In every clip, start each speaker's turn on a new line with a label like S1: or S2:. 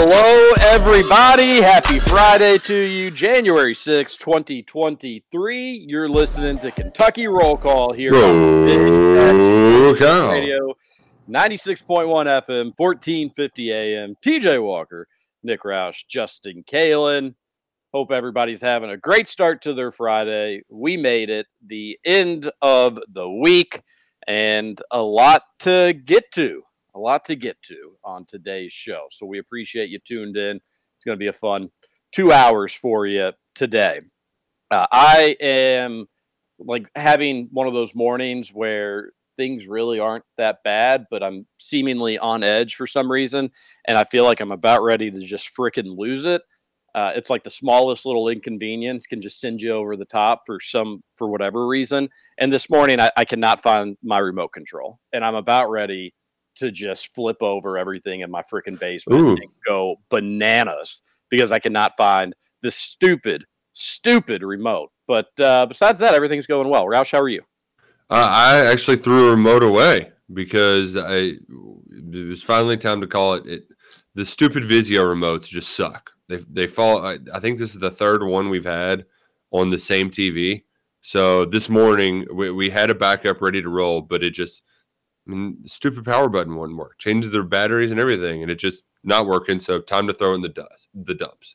S1: Hello, everybody. Happy Friday to you. January 6, 2023. You're listening to Kentucky Roll Call here on Big
S2: Call.
S1: Radio 96.1 FM, 1450 AM. TJ Walker, Nick Roush, Justin Kalen. Hope everybody's having a great start to their Friday. We made it the end of the week and a lot to get to. A lot to get to on today's show. So we appreciate you tuned in. It's going to be a fun two hours for you today. Uh, I am like having one of those mornings where things really aren't that bad, but I'm seemingly on edge for some reason, and I feel like I'm about ready to just frickin' lose it. Uh, it's like the smallest little inconvenience can just send you over the top for some for whatever reason. And this morning, I, I cannot find my remote control, and I'm about ready to just flip over everything in my freaking basement
S2: Ooh.
S1: and go bananas because I cannot find the stupid, stupid remote. But uh, besides that, everything's going well. Roush, how are you?
S3: Uh, I actually threw a remote away because I it was finally time to call it. it the stupid Vizio remotes just suck. They they fall. I, I think this is the third one we've had on the same TV. So this morning we, we had a backup ready to roll, but it just I mean, the stupid power button wouldn't work. Changed their batteries and everything, and it just not working. So time to throw in the dust, the dumps.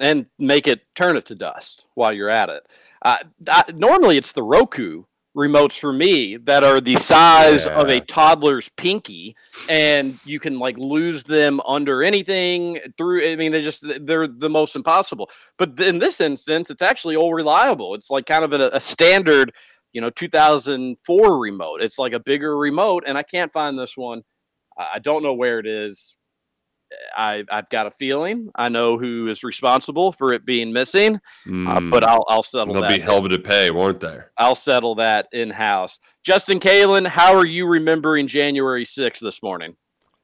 S1: and make it turn it to dust while you're at it. Uh, I, normally, it's the Roku remotes for me that are the size of a toddler's pinky, and you can like lose them under anything through. I mean, they just they're the most impossible. But in this instance, it's actually all reliable. It's like kind of a, a standard, you know, 2004 remote. It's like a bigger remote, and I can't find this one. I I don't know where it is. I, I've got a feeling. I know who is responsible for it being missing, uh,
S3: Mm,
S1: but I'll I'll settle
S3: they'll
S1: that.
S3: be hell to pay, won't they?
S1: I'll settle that in house. Justin Kalen, how are you remembering January 6th this morning?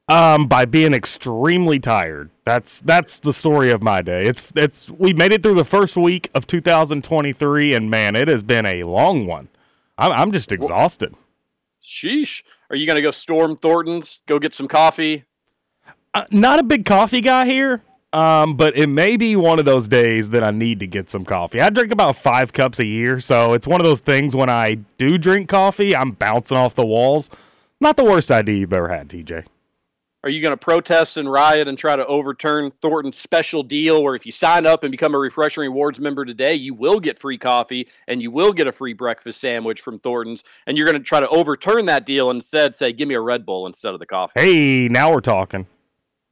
S4: Um, by being extremely tired. That's that's the story of my day. It's it's we made it through the first week of 2023, and man, it has been a long one. I'm I'm just exhausted.
S1: Sheesh. Are you going to go storm Thornton's, go get some coffee?
S4: Uh, not a big coffee guy here. Um, but it may be one of those days that I need to get some coffee. I drink about five cups a year, so it's one of those things when I do drink coffee, I'm bouncing off the walls. Not the worst idea you've ever had, TJ.
S1: Are you going to protest and riot and try to overturn Thornton's special deal where if you sign up and become a Refreshing Rewards member today, you will get free coffee and you will get a free breakfast sandwich from Thornton's? And you're going to try to overturn that deal and instead say, give me a Red Bull instead of the coffee.
S4: Hey, now we're talking.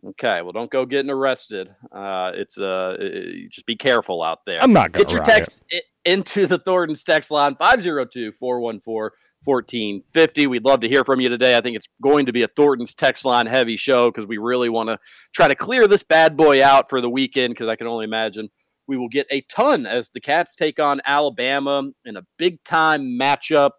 S1: Okay, well, don't go getting arrested. Uh, it's uh, uh, just be careful out there.
S4: I'm not gonna
S1: Get your
S4: riot.
S1: text into the Thornton's text line 502-414-1450. We'd love to hear from you today. I think it's going to be a Thornton's text line heavy show because we really want to try to clear this bad boy out for the weekend because I can only imagine we will get a ton as the Cats take on Alabama in a big time matchup.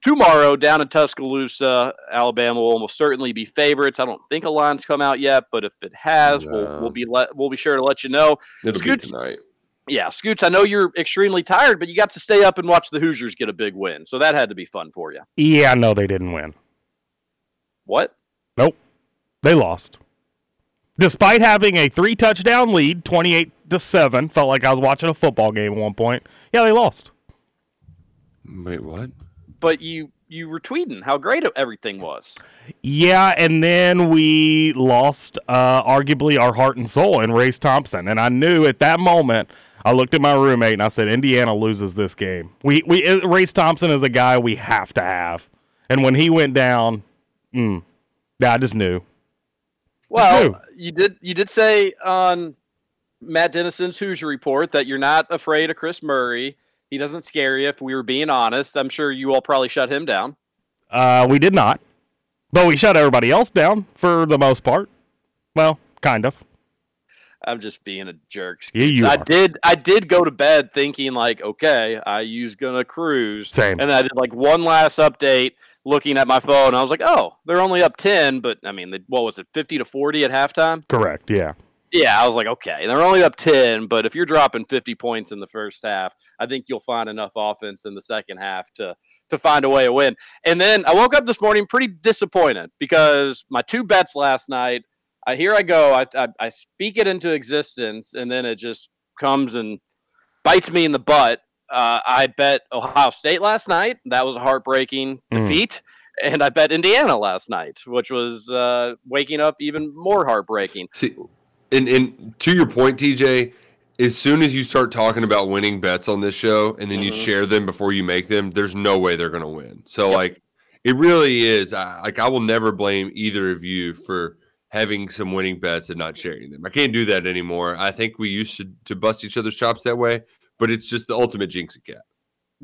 S1: tomorrow down in Tuscaloosa. Alabama will almost certainly be favorites. I don't think a line's come out yet, but if it has, we'll, we'll be let, we'll be sure to let you know.
S3: It'll be
S1: Scoots-
S3: tonight.
S1: Yeah, Scoots, I know you're extremely tired, but you got to stay up and watch the Hoosiers get a big win, so that had to be fun for you.
S4: Yeah, no, they didn't win.
S1: What?
S4: Nope. They lost. Despite having a three touchdown lead, 28 to 7, felt like I was watching a football game at one point. Yeah, they lost.
S3: Wait, what?
S1: But you you were tweeting how great everything was.
S4: Yeah, and then we lost uh, arguably our heart and soul in Race Thompson. And I knew at that moment, I looked at my roommate and I said, Indiana loses this game. We, we uh, Race Thompson is a guy we have to have. And when he went down, mm, yeah, I just knew.
S1: Well, you did you did say on Matt Dennison's Hoosier report that you're not afraid of Kris Murray. He doesn't scare you. If we were being honest, I'm sure you all probably shut him down.
S4: Uh, we did not. But we shut everybody else down for the most part. Well, kind of.
S1: I'm just being a jerk.
S4: Yeah, you
S1: I
S4: are.
S1: did. I did go to bed thinking like, okay, IU's gonna cruise.
S4: Same.
S1: And I did like one last update, looking at my phone. I was like, oh, they're only up ten, but I mean, they, what was it, fifty to forty at halftime?
S4: Correct, yeah.
S1: Yeah, I was like, okay, they're only up 10, but if you're dropping 50 points in the first half, I think you'll find enough offense in the second half to to find a way to win. And then I woke up this morning pretty disappointed because my two bets last night, I here I go, I, I, I speak it into existence, and then it just comes and bites me in the butt. Uh, I bet Ohio State last night. That was a heartbreaking
S4: Mm.
S1: defeat. And I bet Indiana last night, which was uh, waking up even more heartbreaking.
S3: See, and and to your point, TJ, as soon as you start talking about winning bets on this show, and then you
S1: Mhm.
S3: share them before you make them, there's no way they're going to win. So like, it really is. I, like, I will never blame either of you for having some winning bets and not sharing them. I can't do that anymore. I think we used to to bust each other's chops that way, but it's just the ultimate jinxie cat.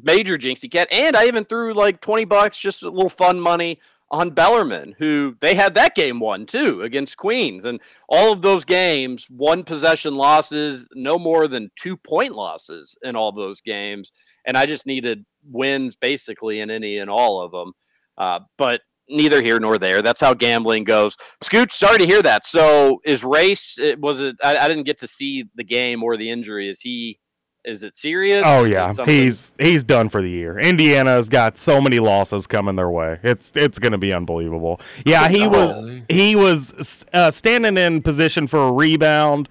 S1: major jinxie cat. And I even threw like 20 bucks, just a little fun money on Bellarmine, who they had that game won too against Queens. And all of those games, one possession losses, no more than two point losses in all those games. And I just needed wins basically in any and all of them. Uh, but neither here nor there. That's how gambling goes. Scoot, sorry to hear that. So is race, it, was it, I, I didn't get to see the game or the injury. Is he, is it serious?
S4: Oh yeah, he's he's done for the year. Indiana's got so many losses coming their way. It's it's going to be unbelievable. Yeah, he was he was uh, standing in position for a rebound.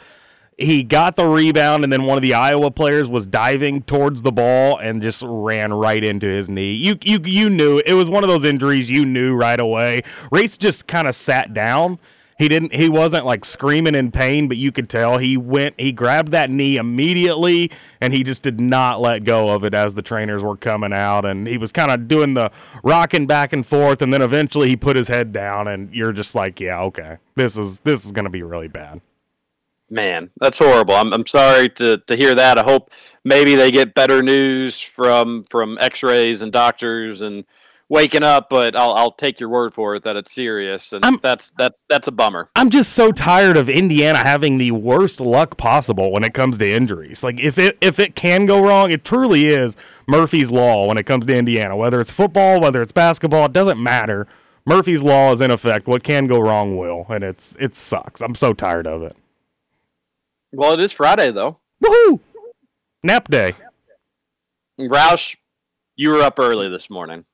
S4: He got the rebound, and then one of the Iowa players was diving towards the ball and just ran right into his knee. You you you knew it was one of those injuries you knew right away. Race just kind of sat down. He didn't. He wasn't like screaming in pain, but you could tell he went. He grabbed that knee immediately, and he just did not let go of it as the trainers were coming out. And he was kind of doing the rocking back and forth, and then eventually he put his head down, and you're just like, yeah, okay, this is this is going to be really bad.
S1: Man, that's horrible. I'm, I'm sorry to, to hear that. I hope maybe they get better news from from X-rays and doctors and waking up. But I'll I'll take your word for it that it's serious, and
S4: I'm-
S1: that's that's that's a bummer.
S4: I'm just so tired of Indiana having the worst luck possible when it comes to injuries. Like if it if it can go wrong, it truly is Murphy's law when it comes to Indiana. Whether it's football, whether it's basketball, it doesn't matter. Murphy's law is in effect. What can go wrong will, and it's it sucks. I'm so tired of it.
S1: Well, it is Friday though.
S4: Woohoo! Nap day.
S1: Roush, you were up early this morning.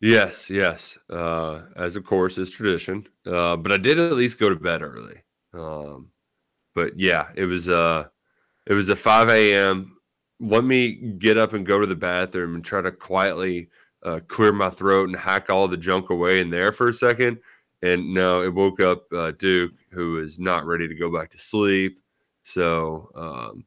S3: Yes, yes. Uh, as of course is tradition. Uh, but I did at least go to bed early. Um, but yeah, it was uh, it was a five a.m. Let me get up and go to the bathroom and try to quietly uh, clear my throat and hack all the junk away in there for a second. And no, it woke up uh, Duke, who is not ready to go back to sleep. So um,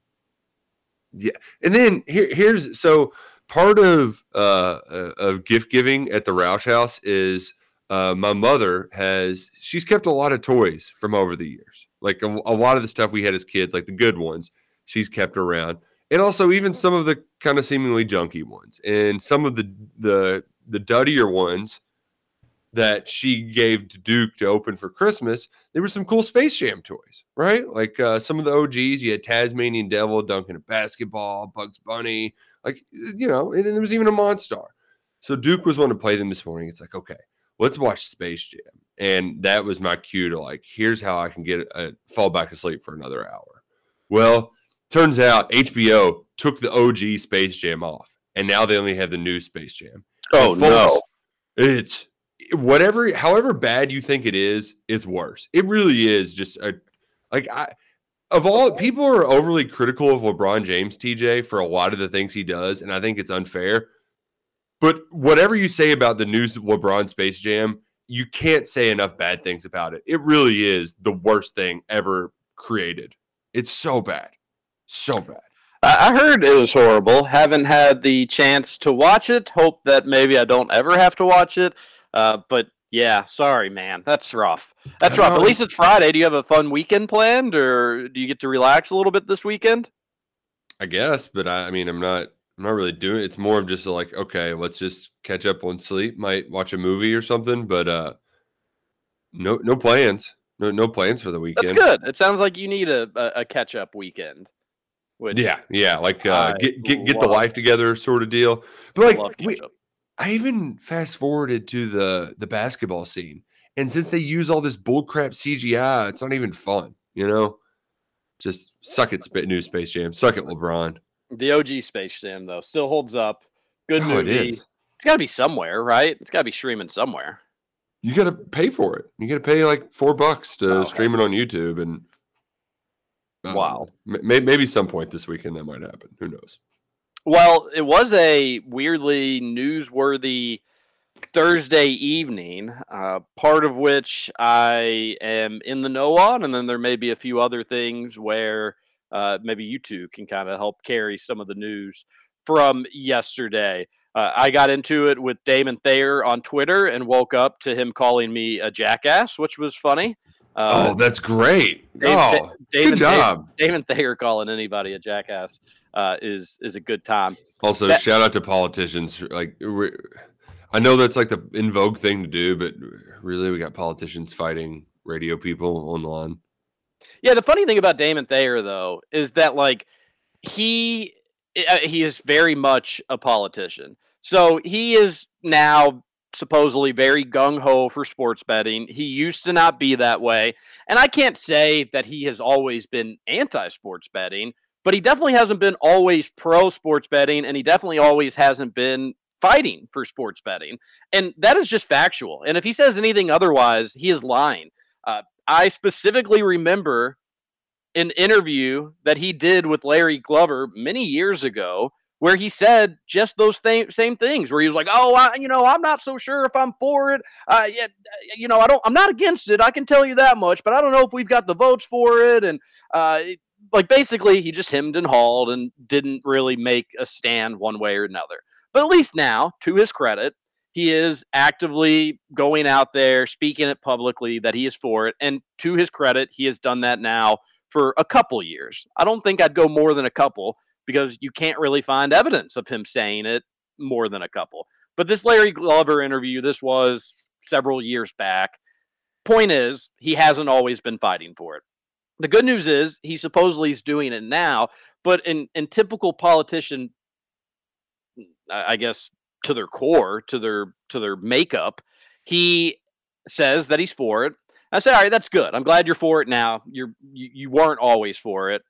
S3: yeah, and then here, here's so part of uh, uh, of gift giving at the Roush House is uh, my mother has she's kept a lot of toys from over the years, like a, a lot of the stuff we had as kids, like the good ones, she's kept around, and also even some of the kind of seemingly junky ones, and some of the the the duddier ones that she gave to Duke to open for Christmas, there were some cool Space Jam toys, right? Like uh, some of the OGs, you had Tasmanian Devil dunking a basketball, Bugs Bunny, like you know, and then there was even a Monstar. So Duke was wanting to play them this morning. It's like, okay, let's watch Space Jam. And that was my cue to like, here's how I can get a fall back asleep for another hour. Well, turns out HBO took the OG Space Jam off, and now they only have the new Space Jam.
S1: Oh,
S3: And
S1: no.
S3: It's whatever, however bad you think it is, it's worse. It really is just a like I of all people are overly critical of LeBron James, TJ, for a lot of the things he does, and I think it's unfair. But whatever you say about the new LeBron Space Jam, you can't say enough bad things about it. It really is the worst thing ever created. It's so bad. So bad.
S1: I heard it was horrible. Haven't had the chance to watch it. Hope that maybe I don't ever have to watch it. Uh, but yeah, sorry, man. That's rough. That's rough. At least it's Friday. Do you have a fun weekend planned, or do you get to relax a little bit this weekend?
S3: I guess, but I, I mean, I'm not. I'm not really doing. It's more of just like, okay, let's just catch up on sleep. Might watch a movie or something, but uh, no, no plans. No, no plans for the weekend.
S1: That's good. It sounds like you need a, a, a catch up weekend. Which
S3: Yeah, yeah, like uh,
S1: I
S3: get get get the life together, sort of deal. But like, we. I even fast forwarded to the the basketball scene, and since they use all this bullcrap CGI, it's not even fun. You know, just suck it, spit new Space Jam. Suck it, LeBron.
S1: The OG Space Jam though still holds up. Good
S3: Oh, it
S1: movie.
S3: is.
S1: It's got to be somewhere, right? It's got to be streaming somewhere.
S3: You got to pay for it. You got to pay like four bucks to
S1: Oh,
S3: stream it on YouTube, and um,
S1: Wow.
S3: maybe some point this weekend that might happen. Who knows?
S1: Well, it was a weirdly newsworthy Thursday evening, uh, part of which I am in the know on, and then there may be a few other things where uh, maybe you two can kind of help carry some of the news from yesterday. Uh, I got into it with Damon Thayer on Twitter and woke up to him calling me a jackass, which was funny. Uh,
S3: oh, that's great.
S1: Dave-
S3: oh,
S1: Da- Damon
S3: good job.
S1: Damon Thayer calling anybody a jackass uh, is is a good time.
S3: Also,
S1: That-
S3: shout out to politicians. Like, I know that's like the in vogue thing to do, but really, we got politicians fighting radio people online.
S1: Yeah, the funny thing about Damon Thayer though is that like he uh, he is very much a politician. So he is now supposedly very gung ho for sports betting. He used to not be that way, and I can't say that he has always been anti sports betting, but he definitely hasn't been always pro sports betting, and he definitely always hasn't been fighting for sports betting. And that is just factual. And if he says anything otherwise, he is lying. Uh, I specifically remember an interview that he did with Larry Glover many years ago where he said just those th- same things where he was like oh I, you know i'm not so sure if i'm for it uh, yeah, you know i don't i'm not against it i can tell you that much but i don't know if we've got the votes for it and uh, like basically he just hemmed and hauled and didn't really make a stand one way or another. But at least now to his credit he is actively going out there speaking it publicly that he is for it. And to his credit he has done that now for a couple years. I don't think i'd go more than a couple because you can't really find evidence of him saying it more than a couple. But this larry glover interview this was several years back. Point is he hasn't always been fighting for it the good news is he supposedly is doing it now but in in typical politician I guess to their core, to their to their makeup, he says that he's for it. I said, all right, that's good. I'm glad you're for it now. You're you, you weren't always for it.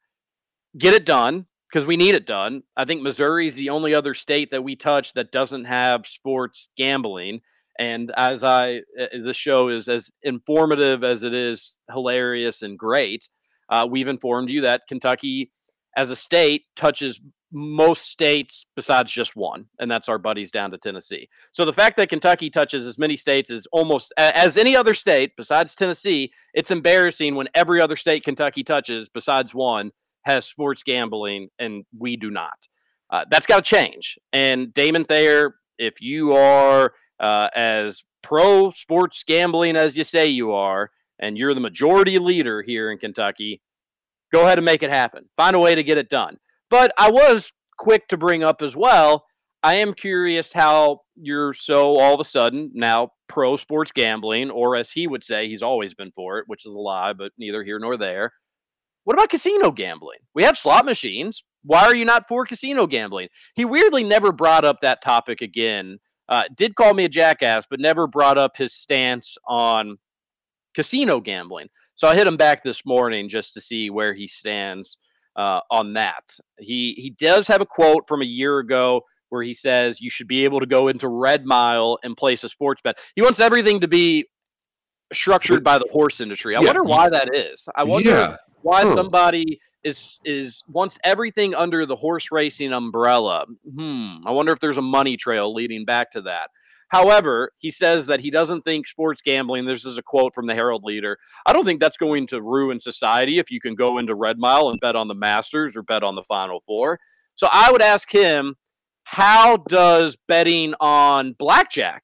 S1: Get it done because we need it done. I think Missouri is the only other state that we touch that doesn't have sports gambling. And as I, this show is as informative as it is hilarious and great. Uh, we've informed you that Kentucky, as a state, touches most states besides just one, and that's our buddies down to Tennessee. So the fact that Kentucky touches as many states as almost as any other state besides Tennessee, it's embarrassing when every other state Kentucky touches besides one has sports gambling and we do not. Uh, that's got to change. And Damon Thayer, if you are uh, as pro sports gambling as you say you are, and you're the majority leader here in Kentucky, go ahead and make it happen. Find a way to get it done. But I was quick to bring up as well. I am curious how you're so all of a sudden now pro sports gambling, or as he would say, he's always been for it, which is a lie, but neither here nor there. What about casino gambling? We have slot machines. Why are you not for casino gambling? He weirdly never brought up that topic again uh, did call me a jackass, but never brought up his stance on casino gambling. So I hit him back this morning just to see where he stands uh, on that. He he does have a quote from a year ago where he says you should be able to go into Red Mile and place a sports bet. He wants everything to be structured by the horse industry. I
S3: Yeah.
S1: wonder why that is. I wonder
S3: Yeah.
S1: why
S3: Huh.
S1: somebody is is wants everything under the horse racing umbrella. Hmm. I wonder if there's a money trail leading back to that. However, he says that he doesn't think sports gambling, this is a quote from the Herald leader. I don't think that's going to ruin society if you can go into Red Mile and bet on the Masters or bet on the Final Four. So I would ask him, how does betting on blackjack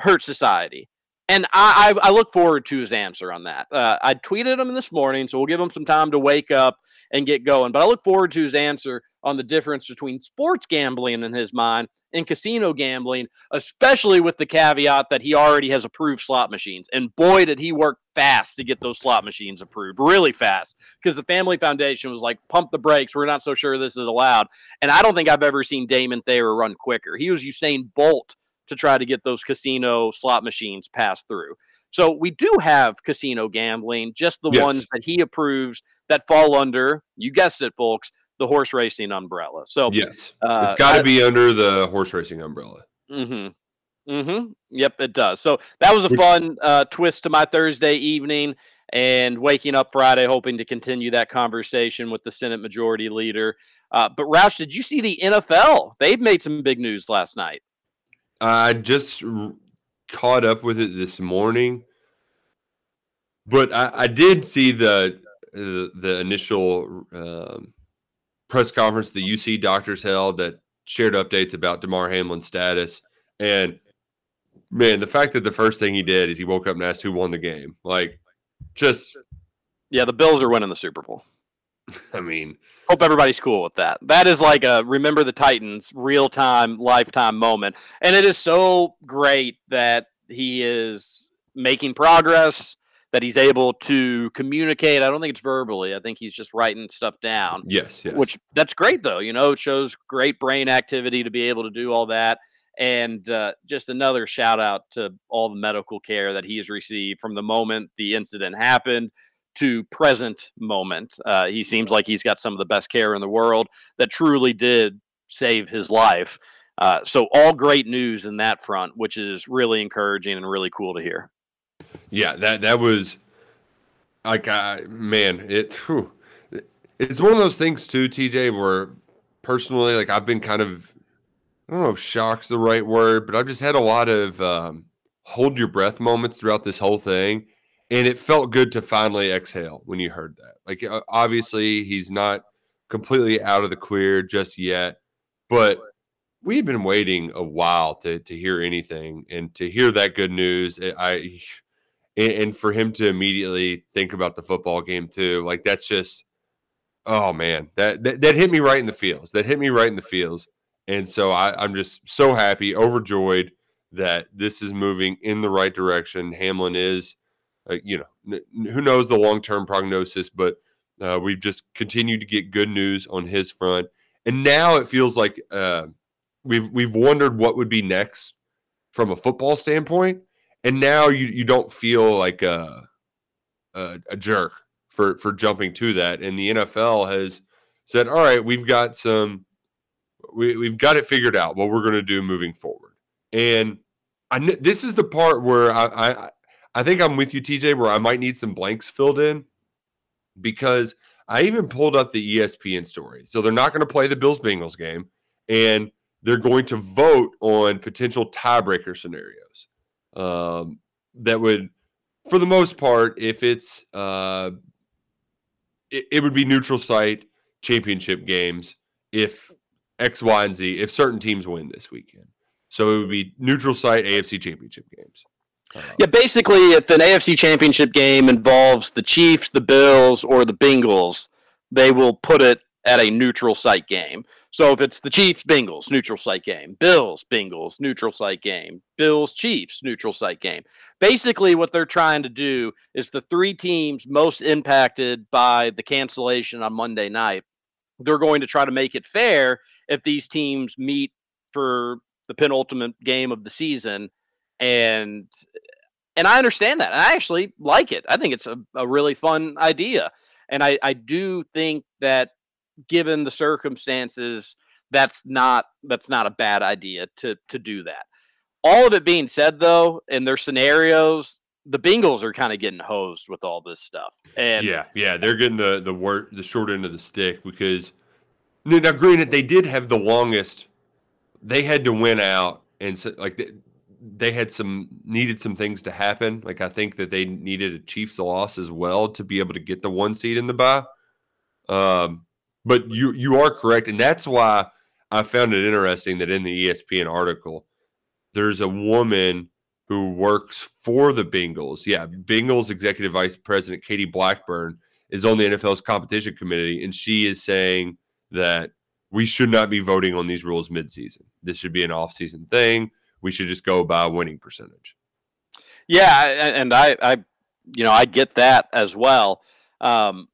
S1: hurt society? And I, I, I look forward to his answer on that. Uh, I tweeted him this morning, so we'll give him some time to wake up and get going. But I look forward to his answer on the difference between sports gambling in his mind and casino gambling, especially with the caveat that he already has approved slot machines. And boy, did he work fast to get those slot machines approved, really fast, because the Family Foundation was like, pump the brakes. We're not so sure this is allowed. And I don't think I've ever seen Damon Thayer run quicker. He was Usain Bolt to try to get those casino slot machines passed through. So we do have casino gambling, just the
S3: Yes.
S1: ones that he approves that fall under, you guessed it, folks, the horse racing umbrella. So
S3: Yes.
S1: uh,
S3: it's got to be under the horse racing umbrella.
S1: Mm-hmm. Mm-hmm. Yep, it does. So that was a fun uh, twist to my Thursday evening, and waking up Friday hoping to continue that conversation with the Senate Majority Leader. Uh, but Roush, did you see the NFL? They've made some big news last night.
S3: I just r- caught up with it this morning, but I, I did see the uh, the initial um, press conference the UC doctors held that shared updates about Damar Hamlin's status, and man, the fact that the first thing he did is he woke up and asked who won the game, like just
S1: Yeah, the Bills are winning the Super Bowl.
S3: I mean,
S1: Hope everybody's cool with that. That is like a remember the Titans real time, lifetime moment. And it is so great that he is making progress, that he's able to communicate. I don't think it's verbally, I think he's just writing stuff down.
S3: yes, yes,
S1: Which that's great though. You know, it shows great brain activity to be able to do all that. And uh, just another shout out to all the medical care that he has received from the moment the incident happened to present moment. Uh, he seems like he's got some of the best care in the world that truly did save his life. Uh, so all great news in that front, which is really encouraging and really cool to hear.
S3: Yeah, that that was like I man, it whew. it's one of those things too, TJ, where personally, like I've been kind of I don't know if shock's the right word, but I've just had a lot of um, hold your breath moments throughout this whole thing. And it felt good to finally exhale when you heard that. Like, obviously, he's not completely out of the clear just yet, but we've been waiting a while to to hear anything and to hear that good news. I and, and for him to immediately think about the football game too, like that's just oh man, that that, that hit me right in the feels. That hit me right in the feels. And so I, I'm just so happy, overjoyed that this is moving in the right direction. Hamlin is, uh, you know, n- who knows the long term prognosis, but uh, we've just continued to get good news on his front. And now it feels like uh, we've we've wondered what would be next from a football standpoint, and now you you don't feel like a a, a jerk for for jumping to that. And the NFL has said, all right, we've got some we, we've got it figured out what we're going to do moving forward. And I this is the part where I, I I think I'm with you, TJ, where I might need some blanks filled in because I even pulled up the ESPN story. So they're not going to play the Bills Bengals game, and they're going to vote on potential tiebreaker scenarios um, that would, for the most part, if it's uh, it, it would be neutral site championship games if X, Y, and Z if certain teams win this weekend. So it would be neutral site AFC championship games. Uh,
S1: Yeah, basically, if an AFC championship game involves the Chiefs, the Bills, or the Bengals, they will put it at a neutral site game. So if it's the Chiefs, Bengals, neutral site game, Bills, Bengals, neutral site game, Bills, Chiefs, neutral site game. Basically, what they're trying to do is the three teams most impacted by the cancellation on Monday night, they're going to try to make it fair if these teams meet for the penultimate game of the season, and and I understand that. I actually like it. I think it's a, a really fun idea, and I I do think that given the circumstances, that's not that's not a bad idea to to do that. All of it being said, though, in their scenarios, the Bengals are kind of getting hosed with all this stuff. And
S3: yeah, yeah, they're getting the the wor- the short end of the stick because now, granted, they did have the longest. They had to win out, and so, like they, had some needed some things to happen. Like I think that they needed a Chiefs loss as well to be able to get the one seed in the bye. Um, but you you are correct, and that's why I found it interesting that in the ESPN article, there's a woman who works for the Bengals. Yeah, Bengals executive vice president Katie Blackburn is on the NFL's competition committee, and she is saying that we should not be voting on these rules midseason. This should be an off-season thing. We should just go by winning percentage.
S1: Yeah, and I, I you know, I get that as well. Um,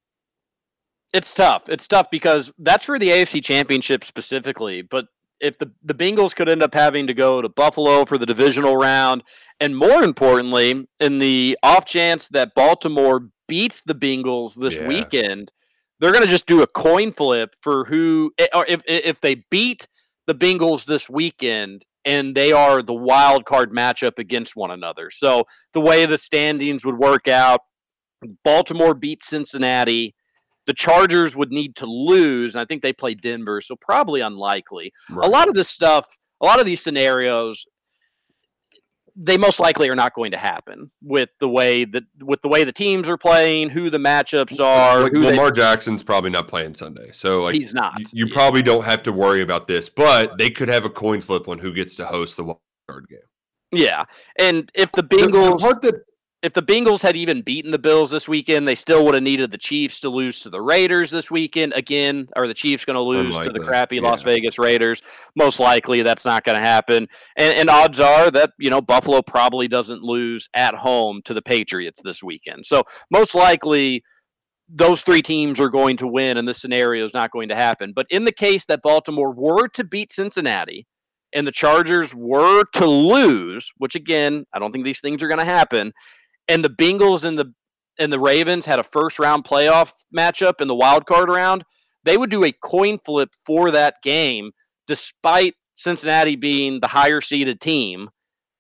S1: it's tough. It's tough because that's for the AFC Championship specifically. But if the the Bengals could end up having to go to Buffalo for the divisional round, and more importantly, in the off chance that Baltimore beats the Bengals this
S3: Yeah.
S1: weekend, they're going to just do a coin flip for who, eh, or if if they beat the Bengals this weekend and they are the wild card matchup against one another. So the way the standings would work out, Baltimore beats Cincinnati. The Chargers would need to lose, and I think they play Denver, so probably unlikely. A lot of this stuff, a lot of these scenarios, they most likely are not going to happen with the way that with the way the teams are playing, who the matchups are,
S3: Like
S1: they-
S3: Lamar Jackson's probably not playing Sunday, so like
S1: He's not.
S3: You, you probably don't have to worry about this, but they could have a coin flip on who gets to host the wild card game.
S1: Yeah, and if the
S3: The- the
S1: Bengals,
S3: part that
S1: if the Bengals had even beaten the Bills this weekend, they still would have needed the Chiefs to lose to the Raiders this weekend. Again, are the Chiefs going to lose to the
S3: Unlikely,
S1: crappy Las. Vegas Raiders? Most likely, that's not going to happen. And, and odds are that you know Buffalo probably doesn't lose at home to the Patriots this weekend. So most likely. Those three teams are going to win, and this scenario is not going to happen. But in the case that Baltimore were to beat Cincinnati, and the Chargers were to lose, which again, I don't think these things are going to happen, and the Bengals and the and the Ravens had a first round playoff matchup in the wild card round, they would do a coin flip for that game, despite Cincinnati being the higher seeded team,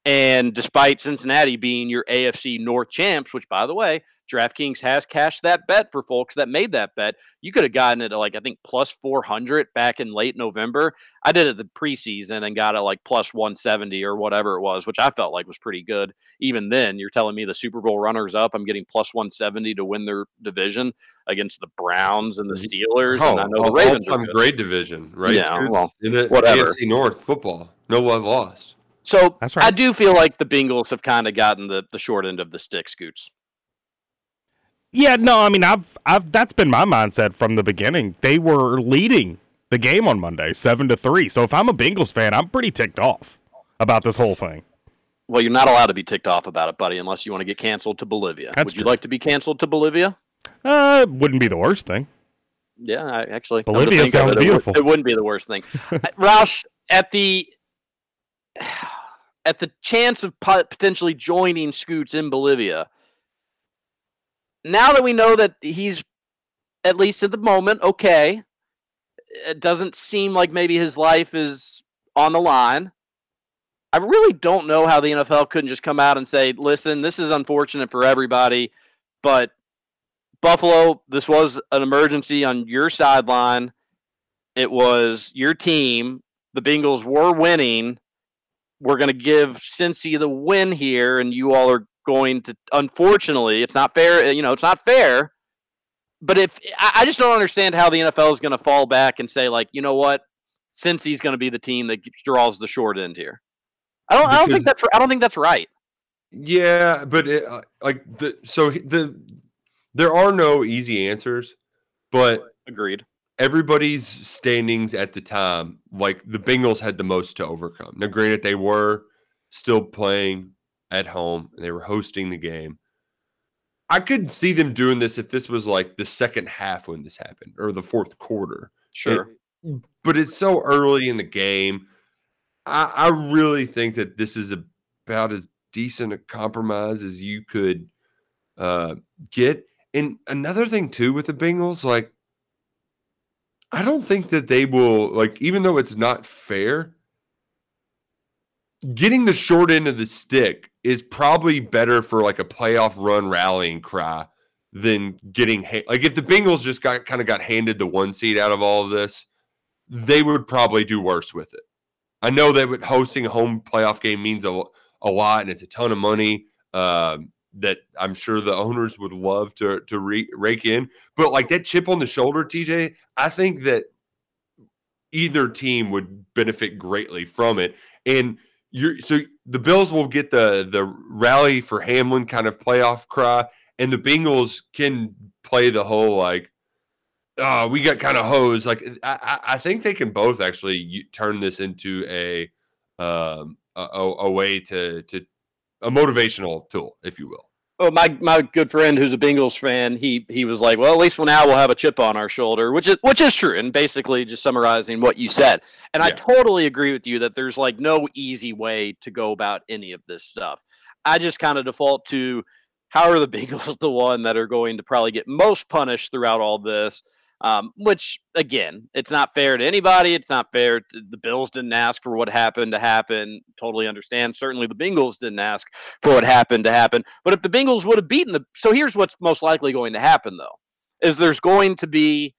S1: and despite Cincinnati being your AFC North champs, which by the way, DraftKings has cashed that bet for folks that made that bet. You could have gotten it at like I think plus 400 back in late November. I did it the preseason and got it like plus 170 or whatever it was, which I felt like was pretty good. Even then, you're telling me the Super Bowl runners up, I'm getting plus 170 to win their division against the Browns and the mm-hmm. Steelers.
S3: oh,
S1: and I know the
S3: all,
S1: Ravens. are
S3: time
S1: good.
S3: great division, right?
S1: Yeah,
S3: Scoots?
S1: well,
S3: in the
S1: whatever.
S3: AFC North football, no love lost.
S1: So
S4: That's right.
S1: I do feel like the Bengals have kind of gotten the, the short end of the stick, Scoots.
S4: Yeah, no, I mean, I've, I've, that's been my mindset from the beginning. They were leading the game on Monday, seven to three. So if I'm a Bengals fan, I'm pretty ticked off about this whole thing.
S1: Well, you're not allowed to be ticked off about it, buddy, unless you want to get canceled to Bolivia.
S4: That's
S1: Would you
S4: true.
S1: like to be canceled to Bolivia?
S4: Uh, it wouldn't be the worst thing.
S1: Yeah, I actually.
S4: Bolivia sounds
S1: it, it
S4: beautiful.
S1: It, wouldn't be the worst thing. Uh, Roush, at the at the chance of potentially joining Scoots in Bolivia, now that we know that he's at least at the moment okay, it doesn't seem like maybe his life is on the line. I really don't know how the NFL couldn't just come out and say, "Listen, this is unfortunate for everybody, but Buffalo, this was an emergency on your sideline. It was your team. The Bengals were winning. We're going to give Cincy the win here, and you all are going to. Unfortunately, it's not fair. You know, it's not fair. But if I, just don't understand how the NFL is going to fall back and say, like, you know what, Cincy's going to be the team that draws the short end here. I don't. I don't think that's. I don't think that's right.
S3: Yeah, but it, uh, like the so the there are no easy answers, but
S1: Agreed.
S3: everybody's standings at the time, like the Bengals had the most to overcome. Now, granted, they were still playing at home and they were hosting the game. I could see them doing this if this was like the second half when this happened or the fourth quarter.
S1: Sure.
S3: but it's so early in the game. I, I really think that this is about as decent a compromise as you could uh, get. And another thing too with the Bengals, like I don't think that they will like, even though it's not fair. Getting the short end of the stick is probably better for like a playoff run rallying cry than getting ha- like if the Bengals just got kind of got handed the one seed out of all of this, they would probably do worse with it. I know that hosting a home playoff game means a, a lot and it's a ton of money um, that I'm sure the owners would love to to re- rake in. But like that chip on the shoulder, TJ, I think that either team would benefit greatly from it. And you're so the Bills will get the the rally for Hamlin kind of playoff cry, and the Bengals can play the whole like, oh, we got kind of hosed. Like I, I think they can both actually turn this into a um a, a way to to a motivational tool, if you will.
S1: Oh, my my good friend who's a Bengals fan, he he was like, well, at least for now we'll have a chip on our shoulder, which is which is true, and basically just summarizing what you said. And yeah. I totally agree with you that there's like no easy way to go about any of this stuff. I just kind of default to how are the Bengals the one that are going to probably get most punished throughout all this? Um, which again, it's not fair to anybody. It's not fair. To, the Bills didn't ask for what happened to happen. Totally understand. Certainly, the Bengals didn't ask for what happened to happen. But if the Bengals would have beaten the, so here's what's most likely going to happen though, is there's going to be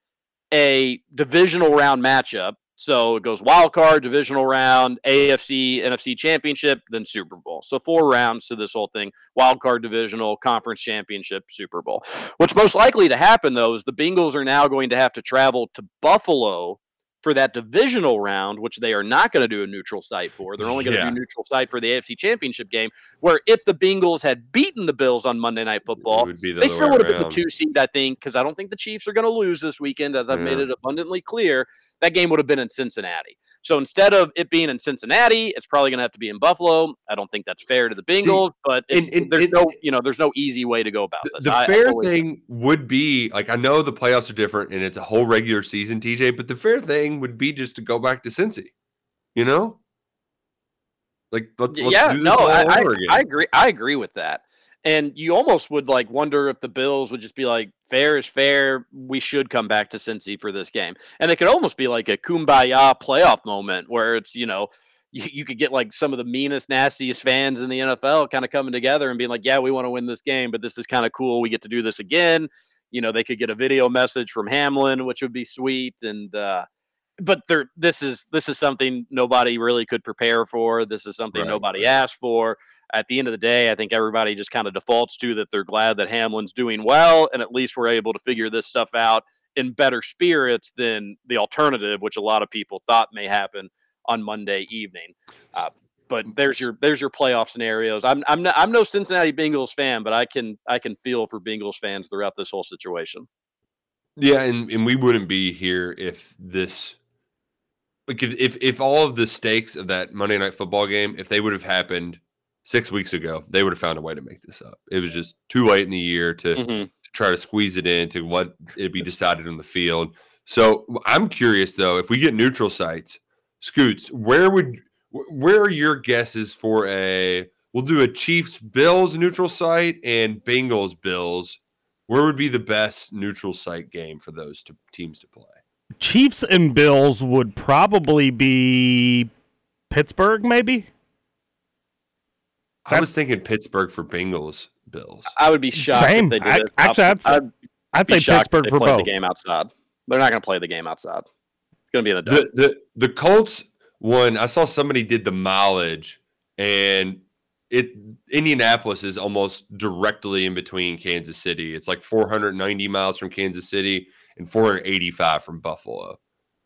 S1: a divisional round matchup so it goes wild card, divisional round, AFC, NFC championship, then Super Bowl. So four rounds to this whole thing wild card, divisional, conference championship, Super Bowl. What's most likely to happen, though, is the Bengals are now going to have to travel to Buffalo for that divisional round, which they are not going to do a neutral site for. They're only going to yeah. do neutral site for the AFC Championship game. Where if the Bengals had beaten the Bills on Monday Night Football, the they still would have been the two seed, I think, because I don't think the Chiefs are going to lose this weekend, as I've yeah. made it abundantly clear. That game would have been in Cincinnati. So instead of it being in Cincinnati, it's probably going to have to be in Buffalo. I don't think that's fair to the Bengals, See, but and, and, there's and, no, you know, there's no easy way to go about this.
S3: The, the fair thing would be like I know the playoffs are different and it's a whole regular season, TJ, but the fair thing would be just to go back to Cincy. You know, like let's, let's
S1: yeah, no, I, I, I agree. I agree with that. And you almost would like wonder if the Bills would just be like, fair is fair. We should come back to Cincy for this game. And it could almost be like a kumbaya playoff moment where it's, you know, you, you could get like some of the meanest, nastiest fans in the NFL kind of coming together and being like, yeah, we want to win this game, but this is kind of cool. We get to do this again. You know, they could get a video message from Hamlin, which would be sweet. And, uh, but there, this is this is something nobody really could prepare for. This is something right. nobody asked for. At the end of the day, I think everybody just kind of defaults to that they're glad that Hamlin's doing well, and at least we're able to figure this stuff out in better spirits than the alternative, which a lot of people thought may happen on Monday evening. Uh, but there's your there's your playoff scenarios. I'm I'm no, I'm no Cincinnati Bengals fan, but I can I can feel for Bengals fans throughout this whole situation.
S3: Yeah, and, and we wouldn't be here if this like if, if if all of the stakes of that Monday night football game, if they would have happened six weeks ago, they would have found a way to make this up. It was just too late in the year to, mm-hmm. to try to squeeze it in to let it be decided on the field. So I'm curious though, if we get neutral sites, Scoots, where would where are your guesses for a we'll do a Chiefs Bills neutral site and Bengals Bills. Where would be the best neutral site game for those two teams to play?
S4: Chiefs and Bills would probably be Pittsburgh, maybe.
S3: I was thinking Pittsburgh for Bengals Bills.
S1: I would be shocked Same. if they did I,
S4: actually, I'd,
S1: I'd,
S4: I'd say Pittsburgh for both.
S1: The game outside. They're not going to play the game outside. It's going to be in the,
S3: the the the Colts one. I saw somebody did the mileage, and it Indianapolis is almost directly in between Kansas City. It's like 490 miles from Kansas City and 485 from Buffalo.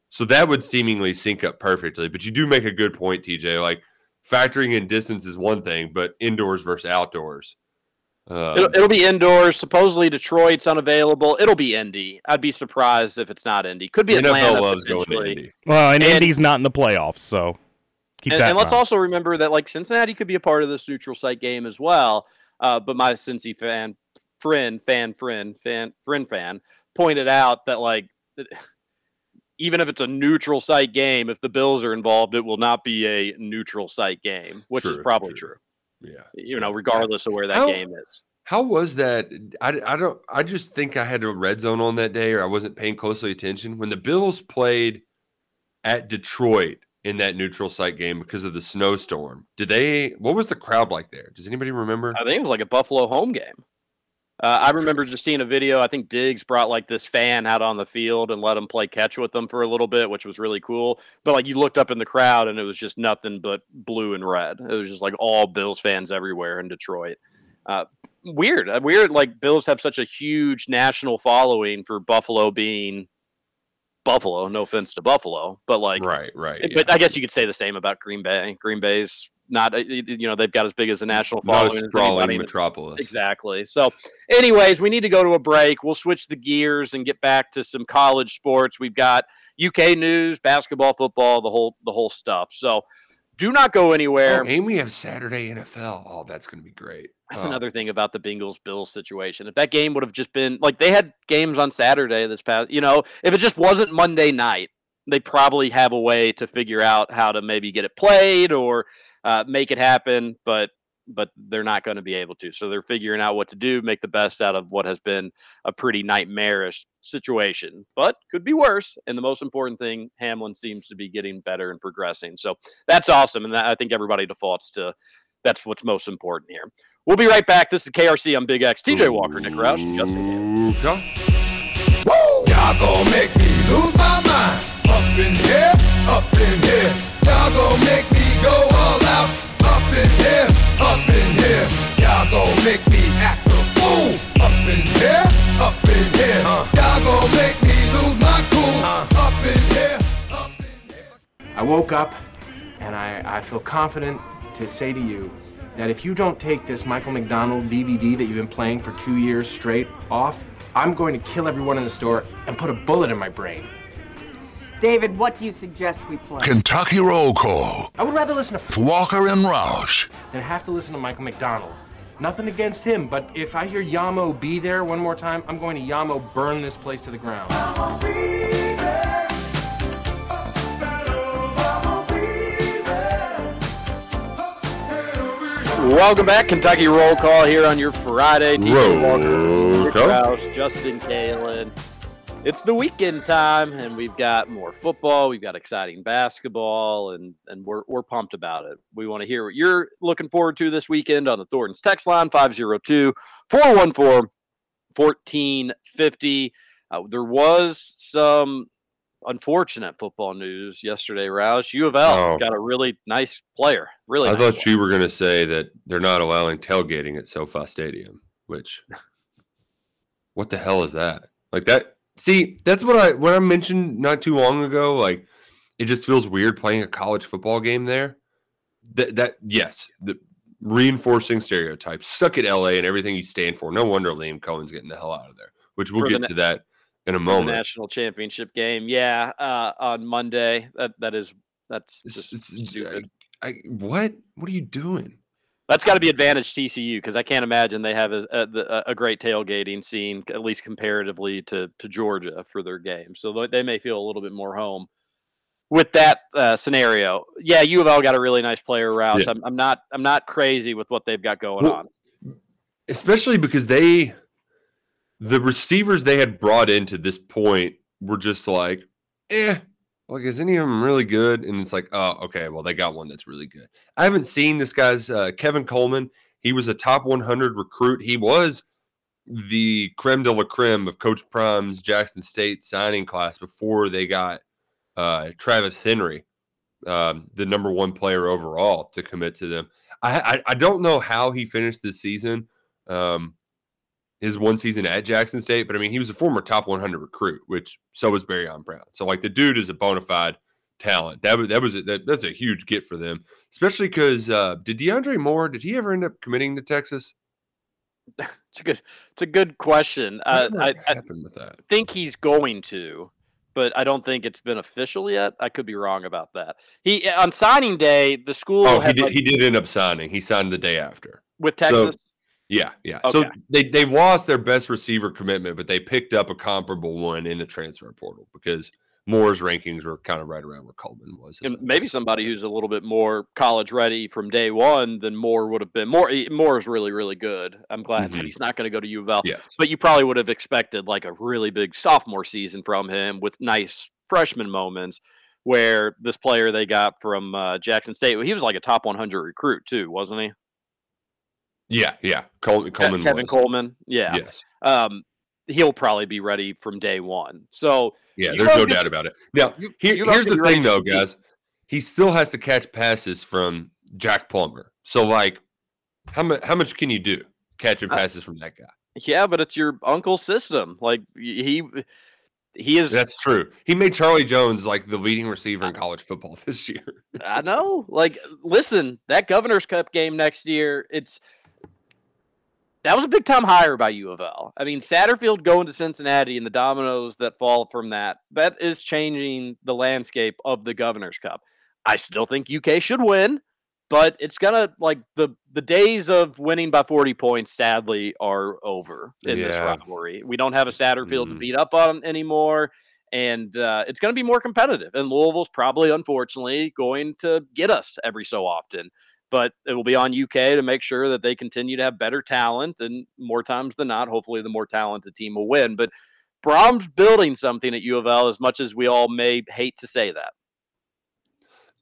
S3: So that would seemingly sync up perfectly. But you do make a good point, TJ. Like factoring in distance is one thing, but indoors versus outdoors.
S1: Uh, it'll, it'll, be indoors. Supposedly Detroit's unavailable. It'll be Indy. I'd be surprised if it's not Indy. Could be Atlanta. NFL loves going to Indy.
S4: Well, and, and Indy's not in the playoffs, so keep
S1: and,
S4: that.
S1: And let's also remember that like Cincinnati could be a part of this neutral site game as well. Uh, but my Cincy fan friend, fan friend, fan friend fan pointed out that like even if it's a neutral site game, if the Bills are involved, it will not be a neutral site game, which is probably
S3: true.
S1: true.
S3: Yeah.
S1: You know, regardless of where that
S3: How-
S1: game is.
S3: How was that? I, I don't. I just think I had a red zone on that day, or I wasn't paying closely attention when the Bills played at Detroit in that neutral site game because of the snowstorm. Did they? What was the crowd like there? Does anybody remember?
S1: I think it was like a Buffalo home game. Uh, I remember just seeing a video. I think Diggs brought like this fan out on the field and let him play catch with them for a little bit, which was really cool. But like you looked up in the crowd and it was just nothing but blue and red. It was just like all Bills fans everywhere in Detroit. Uh, weird, uh, weird. Like Bills have such a huge national following for Buffalo being Buffalo. No offense to Buffalo, but like
S3: right, right.
S1: but I guess you could say the same about Green Bay. Green Bay's not, uh, you know, they've got as big as a national following. as
S3: sprawling metropolis.
S1: Exactly. So, anyways, we need to go to a break. We'll switch the gears and get back to some college sports. We've got UK news, basketball, football, the whole the whole stuff. So, do not go anywhere.
S3: Oh, and we have Saturday NFL. Oh, that's going to be great.
S1: That's
S3: Oh,
S1: another thing about the Bengals Bills situation. If that game would have just been like they had games on Saturday this past, you know, if it just wasn't Monday night, they probably have a way to figure out how to maybe get it played or uh, make it happen. But but they're not going to be able to. So they're figuring out what to do, make the best out of what has been a pretty nightmarish situation, but could be worse. And the most important thing, Hamlin seems to be getting better and progressing. So that's awesome. And that, I think everybody defaults to that's what's most important here. We'll be right back. This is KRC on Big X. TJ Walker, Nick Roush, Justin Gale.
S5: Y'all gon' make me lose my mind. Up in here, up in here. Y'all gon' make me go all out. Up in here, up in here. Y'all gon' make me act a fool. Up in here, up in here. Y'all gon' make me lose my cool. Up in here.
S6: I woke up and I, I feel confident to say to you that if you don't take this Michael McDonald DVD that you've been playing for two years straight off, I'm going to kill everyone in the store and put a bullet in my brain.
S7: David, what do you suggest we play?
S8: Kentucky Roll Call
S6: I would rather listen to
S8: with Walker and Roush.
S6: than have to listen to Michael McDonald. Nothing against him, but if I hear Yah Mo B There one more time, I'm going to Yamo burn this place to the ground.
S1: Welcome back, Kentucky Roll Call here on your Friday. TJ
S3: Roll
S1: Walker, Nick
S3: call.
S1: Roush, Justin Kalen. It's the weekend time, and we've got more football. We've got exciting basketball, and and we're we're pumped about it. We want to hear what you're looking forward to this weekend on the Thornton's text line 502 414 1450. Uh, there was some unfortunate football news yesterday, Roush. U of L
S3: Oh.
S1: got a really nice player. Really,
S3: I
S1: nice
S3: thought
S1: player.
S3: you were going to say that they're not allowing tailgating at SoFi Stadium, which what the hell is that? Like that see, that's what I when I mentioned not too long ago, like it just feels weird playing a college football game there. That that yes, the reinforcing stereotypes. Suck at LA and everything you stand for. No wonder Liam Coen's getting the hell out of there. Which we'll
S1: For
S3: get
S1: na-
S3: to that in a moment.
S1: national championship game. Yeah, uh, on Monday. That that is that's
S3: It's-
S1: just
S3: it's-
S1: stupid.
S3: I, what? What are you doing?
S1: That's got to be advantage TCU because I can't imagine they have a, a, a great tailgating scene, at least comparatively to to Georgia for their game. So they- may feel a little bit more home with that uh, scenario. Yeah, U of L got a really nice player route.
S3: Yeah.
S1: I'm, I'm not I'm not crazy with what they've got going
S3: Well,
S1: on.
S3: especially because they the receivers they had brought in to this point were just like eh like is any of them really good? And it's like oh okay well they got one that's really good. I haven't seen this guy's uh, kevin coleman. He was a top 100 recruit. He was the creme de la creme of coach prime's jackson state signing class before they got uh, travis henry um, the number one player overall to commit to them. I, I I don't know how he finished this season, um, his one season at Jackson State, but I mean he was a former top 100 recruit, which so was Barry on Brown. So like the dude is a bona fide talent. That was that was a, that, that's a huge get for them, especially because uh, did DeAndre Moore did he ever end up committing to Texas?
S1: It's a good it's a good question. Uh, I, I think he's going to, but I don't think it's been official yet. I could be wrong about that. He on signing day, the school
S3: Oh, he did.
S1: like-
S3: He did end up signing. He signed the day after.
S1: with
S3: So- Yeah, yeah. So they they've lost their best receiver commitment, but they picked up a comparable one in the transfer portal because Moore's rankings were kind of right around where Coleman was.
S1: Maybe somebody who's a little bit more college ready from day one than Moore would have been. Moore Moore is really really good. I'm glad that
S3: Mhm.
S1: he's not going to go to U of L.
S3: Yes.
S1: But you probably would have expected like a really big sophomore season from him with nice freshman moments. Where this player they got from uh, Jackson State, he was like a top 100 recruit too, wasn't he?
S3: Yeah, yeah. Col- Coleman.
S1: Kevin
S3: was.
S1: Coleman. Yeah.
S3: Yes.
S1: Um, he'll probably be ready from day one. So
S3: Yeah, there's no doubt about it. Now,
S1: you-
S3: here,
S1: you
S3: here's the thing, though, guys. He still has to catch passes from Jack Plummer. So, like, how much? How much can you do catching
S1: Uh,
S3: passes from that guy?
S1: Yeah, but it's your uncle's system. Like he he is
S3: That's true. He made Charlie Jones like the leading receiver in college football this year.
S1: I know. Like listen, that Governor's Cup game next year, it's that was a big time hire by U of L. I mean, Satterfield going to Cincinnati and the dominoes that fall from that, that is changing the landscape of the Governor's Cup. I still think UK should win, but it's gonna like the the days of winning by 40 points sadly are over in this rivalry. We don't have a Satterfield to
S3: Mhm.
S1: beat up on anymore. And uh, it's going to be more competitive. And Louisville's probably, unfortunately, going to get us every so often. But it will be on UK to make sure that they continue to have better talent. And more times than not, hopefully, the more talented team will win. But Brohm's building something at U of L, as much as we all may hate to say that.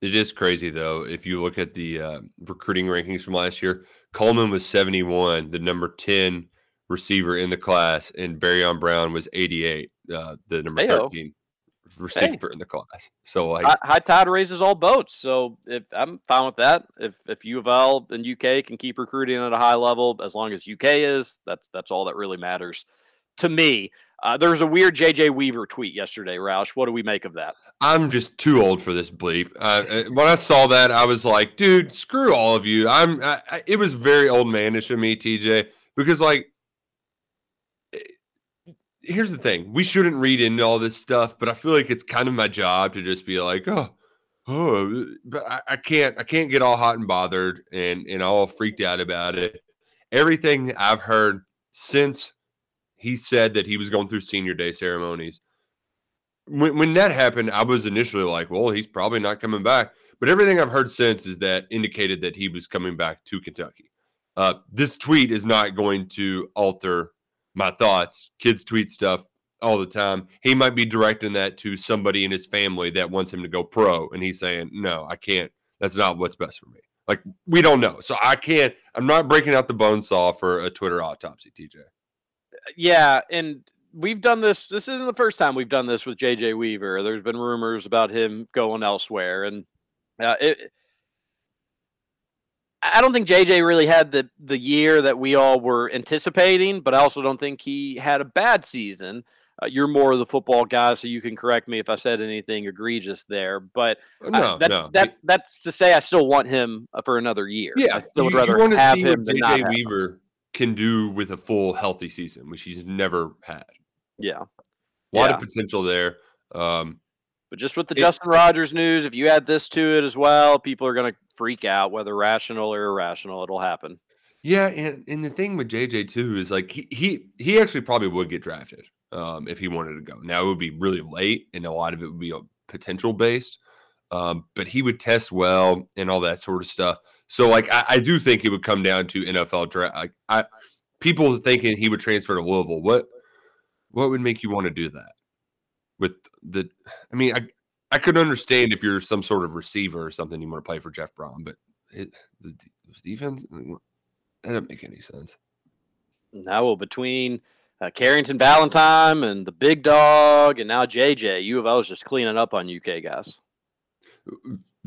S3: It is crazy though. If you look at the uh, recruiting rankings from last year, Coleman was 71, the number 10 receiver in the class, and Barryon Brown was 88, uh, the number
S1: Heyo.
S3: 13 receiver in the class. So like,
S1: High, tide raises all boats. So if I'm fine with that, if if U of L and UK can keep recruiting at a high level, as long as UK is, that's that's all that really matters to me. Uh, there was a weird JJ Weaver tweet yesterday, Roush. What do we make of that?
S3: I'm just too old for this bleep. Uh, uh, when I saw that, I was like, dude, screw all of you. I'm. I, I- it was very old manish of me, TJ, because like, here's the thing: we shouldn't read into all this stuff, but I feel like it's kind of my job to just be like, oh, oh, but I, I can't. I can't get all hot and bothered and and all freaked out about it. Everything I've heard since he said that he was going through senior day ceremonies when, when that happened, I was initially like, well, he's probably not coming back. But everything I've heard since is that indicated that he was coming back to Kentucky. Uh, this tweet is not going to alter my thoughts. Kids tweet stuff all the time. He might be directing that to somebody in his family that wants him to go pro. And he's saying, no, I can't. That's not what's best for me. Like, we don't know. So I can't, I'm not breaking out the bone saw for a Twitter autopsy, TJ.
S1: Yeah, and we've done this. This isn't the first time we've done this with JJ Weaver. There's been rumors about him going elsewhere, and uh, it. I don't think JJ really had the the year that we all were anticipating, but I also don't think he had a bad season. Uh, you're more of the football guy, so you can correct me if I said anything egregious there. But uh,
S3: No,
S1: that,
S3: no.
S1: that that's to say I still want him uh, for another year. I
S3: Yeah,
S1: still would
S3: you,
S1: rather
S3: want to
S1: have
S3: see
S1: him
S3: what
S1: not
S3: JJ. Weaver can do with a full healthy season, which he's never had.
S1: Yeah,
S3: A lot
S1: Yeah.
S3: of potential there. Um,
S1: But just with the
S3: It-
S1: Justin Rogers news, if you add this to it as well, people are going to freak out, whether rational or irrational. It'll happen.
S3: yeah, and, and the thing with JJ too is like he he he actually probably would get drafted um, if he wanted to go. Now it would be really late, and a lot of it would be uh, potential based. Um, but he would test well and all that sort of stuff. So like I, I do think it would come down to NFL draft. Like I people thinking he would transfer to Louisville. What what would make you want to do that? With the I mean I I could understand if you're some sort of receiver or something you want to play for Jeff Brohm, but it the defense that doesn't make any sense.
S1: Now, well, between uh, Carrington Valentine and the big dog, and now JJ, U of L is just cleaning up on UK guys.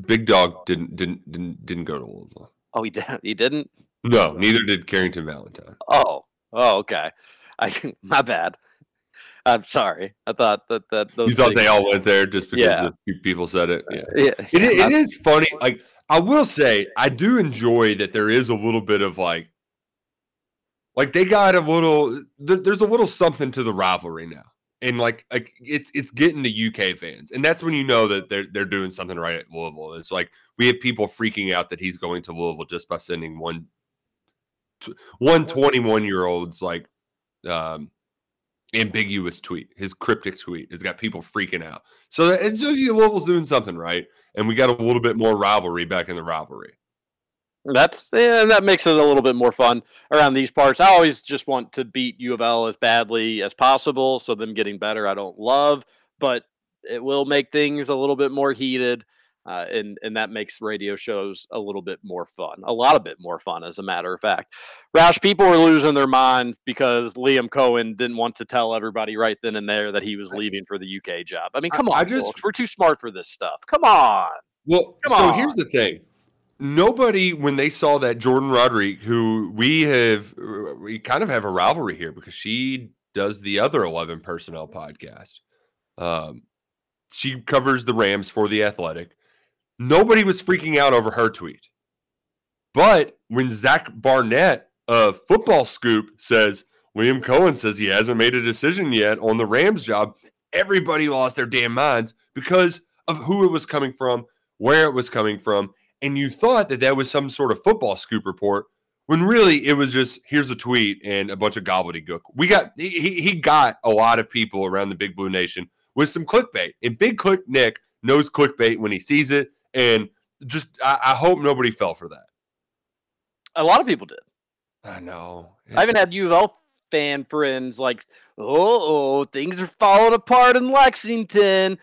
S3: Big Dog didn't didn't didn't didn't go to Louisville.
S1: Oh, he didn't. He didn't.
S3: No, neither did Carrington Valentine.
S1: Oh, oh, okay. I my bad. I'm sorry. I thought that that those
S3: You thought
S1: things-
S3: they all went there just because
S1: Yeah.
S3: a few people said it. Yeah.
S1: Yeah,
S3: It,
S1: yeah,
S3: it is funny. Like I will say, I do enjoy that there is a little bit of like, like they got a little. There's a little something to the rivalry now, and like like it's it's getting to UK fans, and that's when you know that they're they're doing something right at Louisville. It's like we have people freaking out that he's going to Louisville just by sending one, one 21 year old's like, um, ambiguous tweet, his cryptic tweet. It's got people freaking out. So it's just Louisville's doing something right, and we got a little bit more rivalry back in the rivalry.
S1: That's yeah, that makes it a little bit more fun around these parts. I always just want to beat U of L as badly as possible, so them getting better I don't love, but it will make things a little bit more heated, uh, and and that makes radio shows a little bit more fun, a lot of bit more fun, as a matter of fact. Roush, people were losing their minds because Liam Coen didn't want to tell everybody right then and there that he was leaving for the UK job. I mean,
S3: I-
S1: come on,
S3: I just-
S1: folks, we're too smart for this stuff. Come on.
S3: Well,
S1: Come
S3: so
S1: on.
S3: here's the thing. Nobody, when they saw that Jordan Rodriguez, who we have, we kind of have a rivalry here because she does the other 11 personnel podcast. Um, she covers the Rams for the Athletic. Nobody was freaking out over her tweet. But when Zach Barnett of Football Scoop says, William Coen says he hasn't made a decision yet on the Rams job, everybody lost their damn minds because of who it was coming from, where it was coming from, and you thought that that was some sort of football scoop report when really it was just here's a tweet and a bunch of gobbledygook. We got he he got a lot of people around the Big Blue Nation with some clickbait, and Big Click Nick knows clickbait when he sees it, and just I, I hope nobody fell for that.
S1: A lot of people did.
S3: I know.
S1: I even had U of L fan friends like, oh, oh, things are falling apart in Lexington.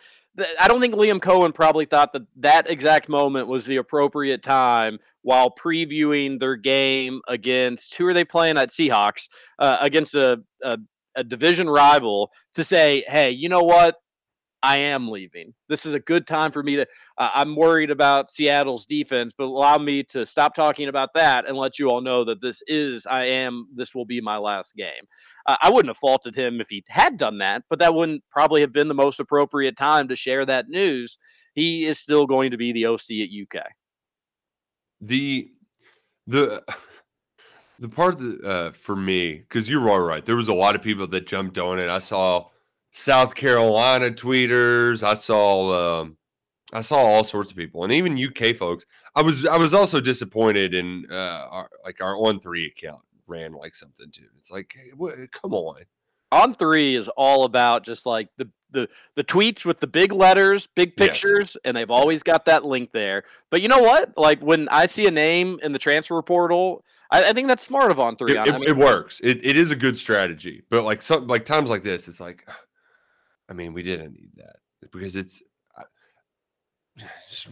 S1: I don't think Liam Coen probably thought that that exact moment was the appropriate time while previewing their game against who are they playing at Seahawks uh, against a, a a division rival to say, hey, you know what? I am leaving. This is a good time for me to. Uh, I'm worried about Seattle's defense, but allow me to stop talking about that and let you all know that this is, I am, this will be my last game. Uh, I wouldn't have faulted him if he had done that, but that wouldn't probably have been the most appropriate time to share that news. He is still going to be the OC at UK.
S3: the the the part that uh, for me because you're all right there was a lot of people that jumped on it i saw south carolina tweeters i saw um, i saw all sorts of people and even uk folks i was i was also disappointed in uh, our, like our on three account ran like something too it's like hey, what, come on
S1: On three is all about just like the the the tweets with the big letters, big
S3: Yes.
S1: pictures, and they've always got that link there. But you know what? Like when I see a name in the transfer portal, I, I think that's smart of on three.
S3: it, it,
S1: I mean,
S3: it works it, it is a good strategy but like some like times like this it's like i mean we didn't need that because it's just,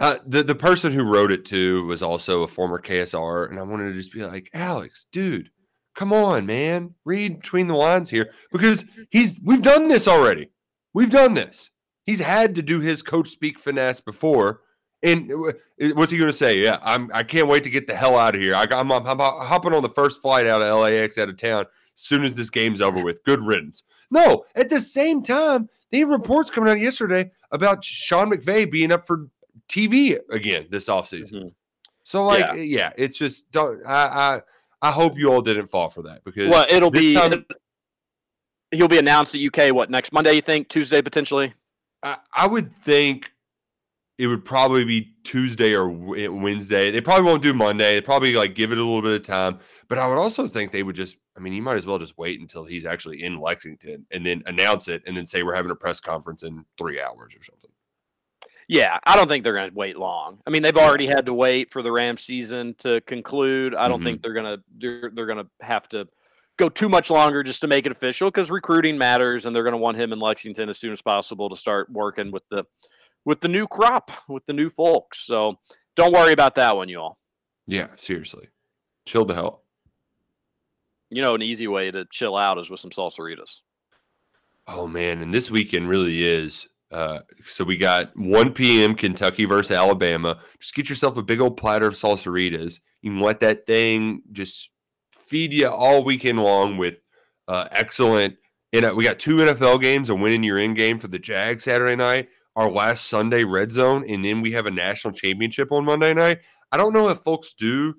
S3: uh, the the person who wrote it too was also a former KSR, and I wanted to just be like, Alex, dude, come on, man, read between the lines here because he's we've done this already. We've done this. He's had to do his coach speak finesse before, and uh, what's he going to say? Yeah, I'm. I can't wait to get the hell out of here. I, I'm, I'm, I'm hopping on the first flight out of LAX out of town as soon as this game's over with. Good riddance. No, at the same time, the reports coming out yesterday about Sean McVay being up for TV again this offseason. Mm-hmm. So, like,
S1: Yeah.
S3: yeah. it's just don't. I, I I hope you all didn't fall for that because
S1: well, it'll be
S3: time-
S1: he'll be announced at UK. What next Monday? You think Tuesday potentially?
S3: I, I would think it would probably be Tuesday or Wednesday. They probably won't do Monday. They probably like give it a little bit of time. But I would also think they would just. I mean, you might as well just wait until he's actually in Lexington and then announce it and then say we're having a press conference in three hours or something.
S1: Yeah, I don't think they're going to wait long. I mean, they've already had to wait for the Rams season to conclude. I don't
S3: Mhm.
S1: think they're going to they're, they're going to have to go too much longer just to make it official because recruiting matters, and they're going to want him in Lexington as soon as possible to start working with the with the new crop, with the new folks. So don't worry about that one, you all.
S3: Yeah, seriously, chill the hell.
S1: You know, an easy way to chill out is with some salsaritas.
S3: Oh man, and this weekend really is. Uh, so we got 1 p.m. Kentucky versus Alabama. Just get yourself a big old platter of salsaritas. You can let that thing just feed you all weekend long with uh, excellent. And we got two NFL games: a win in your in game for the Jags Saturday night, our last Sunday red zone, and then we have a national championship on Monday night. I don't know if folks do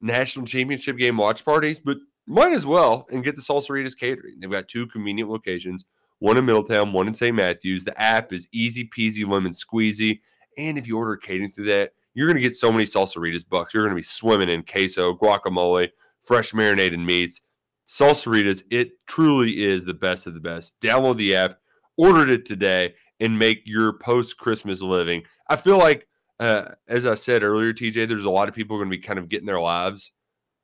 S3: national championship game watch parties, but might as well and get the Salsaritas catering. They've got two convenient locations one in Middletown, one in St. Matthews. The app is easy peasy lemon squeezy. And if you order catering through that, you're going to get so many salsaritas bucks. You're going to be swimming in queso, guacamole, fresh marinated meats. Salsaritas, it truly is the best of the best. Download the app, ordered it today, and make your post Christmas living. I feel like, uh, as I said earlier, TJ, there's a lot of people going to be kind of getting their lives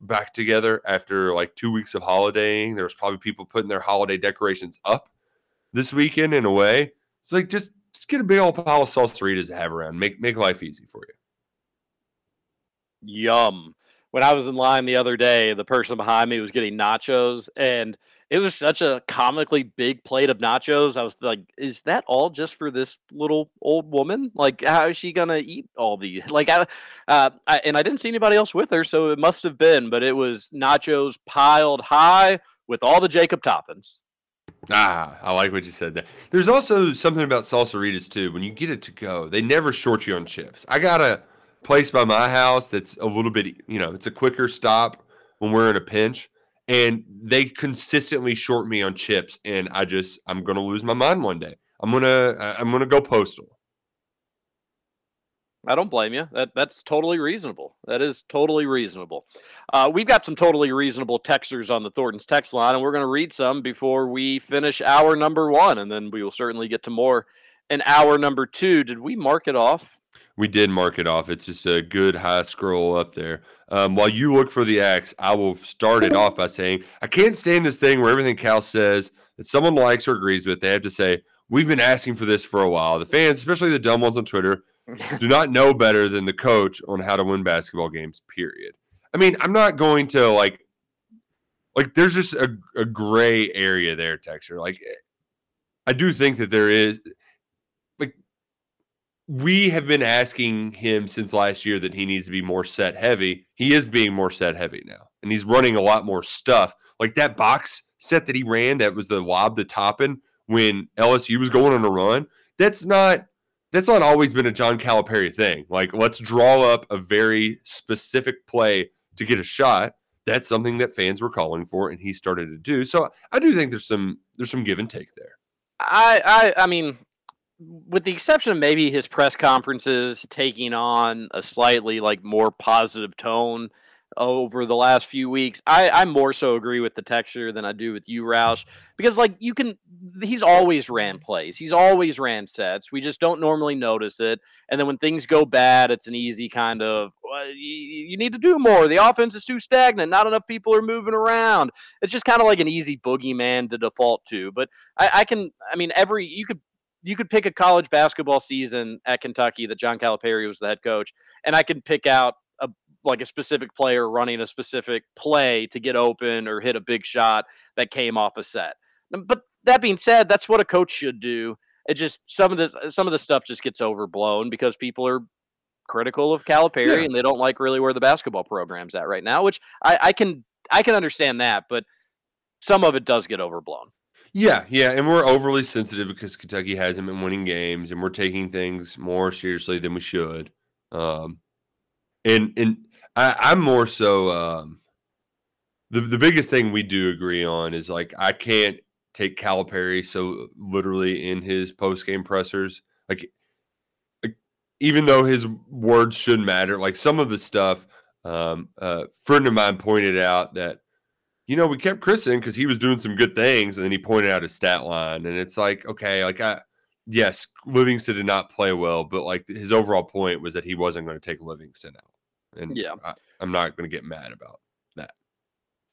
S3: back together after like two weeks of holidaying. There's probably people putting their holiday decorations up this weekend in a way. So like just just get a big old pile of salsaritas to have around. Make make life easy for you.
S1: Yum. When I was in line the other day, the person behind me was getting nachos and it was such a comically big plate of nachos. I was like, is that all just for this little old woman? Like, how is she to eat all these? Like, I, uh, I, and I didn't see anybody else with her, so it must have been, but it was nachos piled high with all the Jacob toppings.
S3: Ah, I like what you said there. There's also something about salsaritas too. When you get it to go, they never short you on chips. I got a place by my house that's a little bit, you know, it's a quicker stop when we're in a pinch, and they consistently short me on chips, and I just I'm gonna lose my mind one day. I'm gonna I'm gonna go postal.
S1: I don't blame you. That that's totally reasonable. That is totally reasonable. Uh, we've got some totally reasonable texters on the Thornton's text line, and we're to read some before we finish hour number one, and then we will certainly get to more in hour number two. Did we mark it off?
S3: We did mark it off. It's just a good high scroll up there. Um, while you look for the X, I will start it off by saying I can't stand this thing where everything Cal says that someone likes or agrees with, they have to say we've been asking for this for a while. The fans, especially the dumb ones on Twitter do not know better than the coach on how to win basketball games, period. I mean, I'm not going to like like there's just a, a gray area there, Texture. Like I do think that there is we have been asking him since last year that he needs to be more set heavy. He is being more set heavy now, and he's running a lot more stuff. Like that box set that he ran that was the lob the Toppin when LSU was going on a run. That's not that's not always been a John Calipari thing. Like, let's draw up a very specific play to get a shot. That's something that fans were calling for, and he started to do. So I do think there's some there's some give and take there.
S1: I I, I mean, with the exception of maybe his press conferences taking on a slightly like more positive tone over the last few weeks. I, I more so agree with the texture than I do with you, Roush, because like you can, he's always ran plays, he's always ran sets. We just don't normally notice it, and then when things go bad, it's an easy kind of well, you, you need to do more. The offense is too stagnant. Not enough people are moving around. It's just kind of like an easy boogeyman to default to. But I, I can, I mean, every you could you could pick a college basketball season at Kentucky that John Calipari was the head coach, and I can pick out a like a specific player running a specific play to get open or hit a big shot that came off a set. But that being said, that's what a coach should do. It just some of the some of the stuff just gets overblown because people are critical of Calipari yeah. and they don't like really where the basketball program's at right now, which I, I can I can understand that, but some of it does get overblown.
S3: Yeah, yeah, and we're overly sensitive because Kentucky hasn't been winning games, and we're taking things more seriously than we should. Um, and and I, am more so um, the the biggest thing we do agree on is like I can't take Calipari so literally in his post game pressers. Like, like, even though his words should matter, like some of the stuff. Um, a friend of mine pointed out that you know we kept Chris in because he was doing some good things, and then he pointed out his stat line, and it's like okay, like I yes, Livingston did not play well, but like his overall point was that he wasn't going to take Livingston out. And yeah, I, am not going to get mad about that.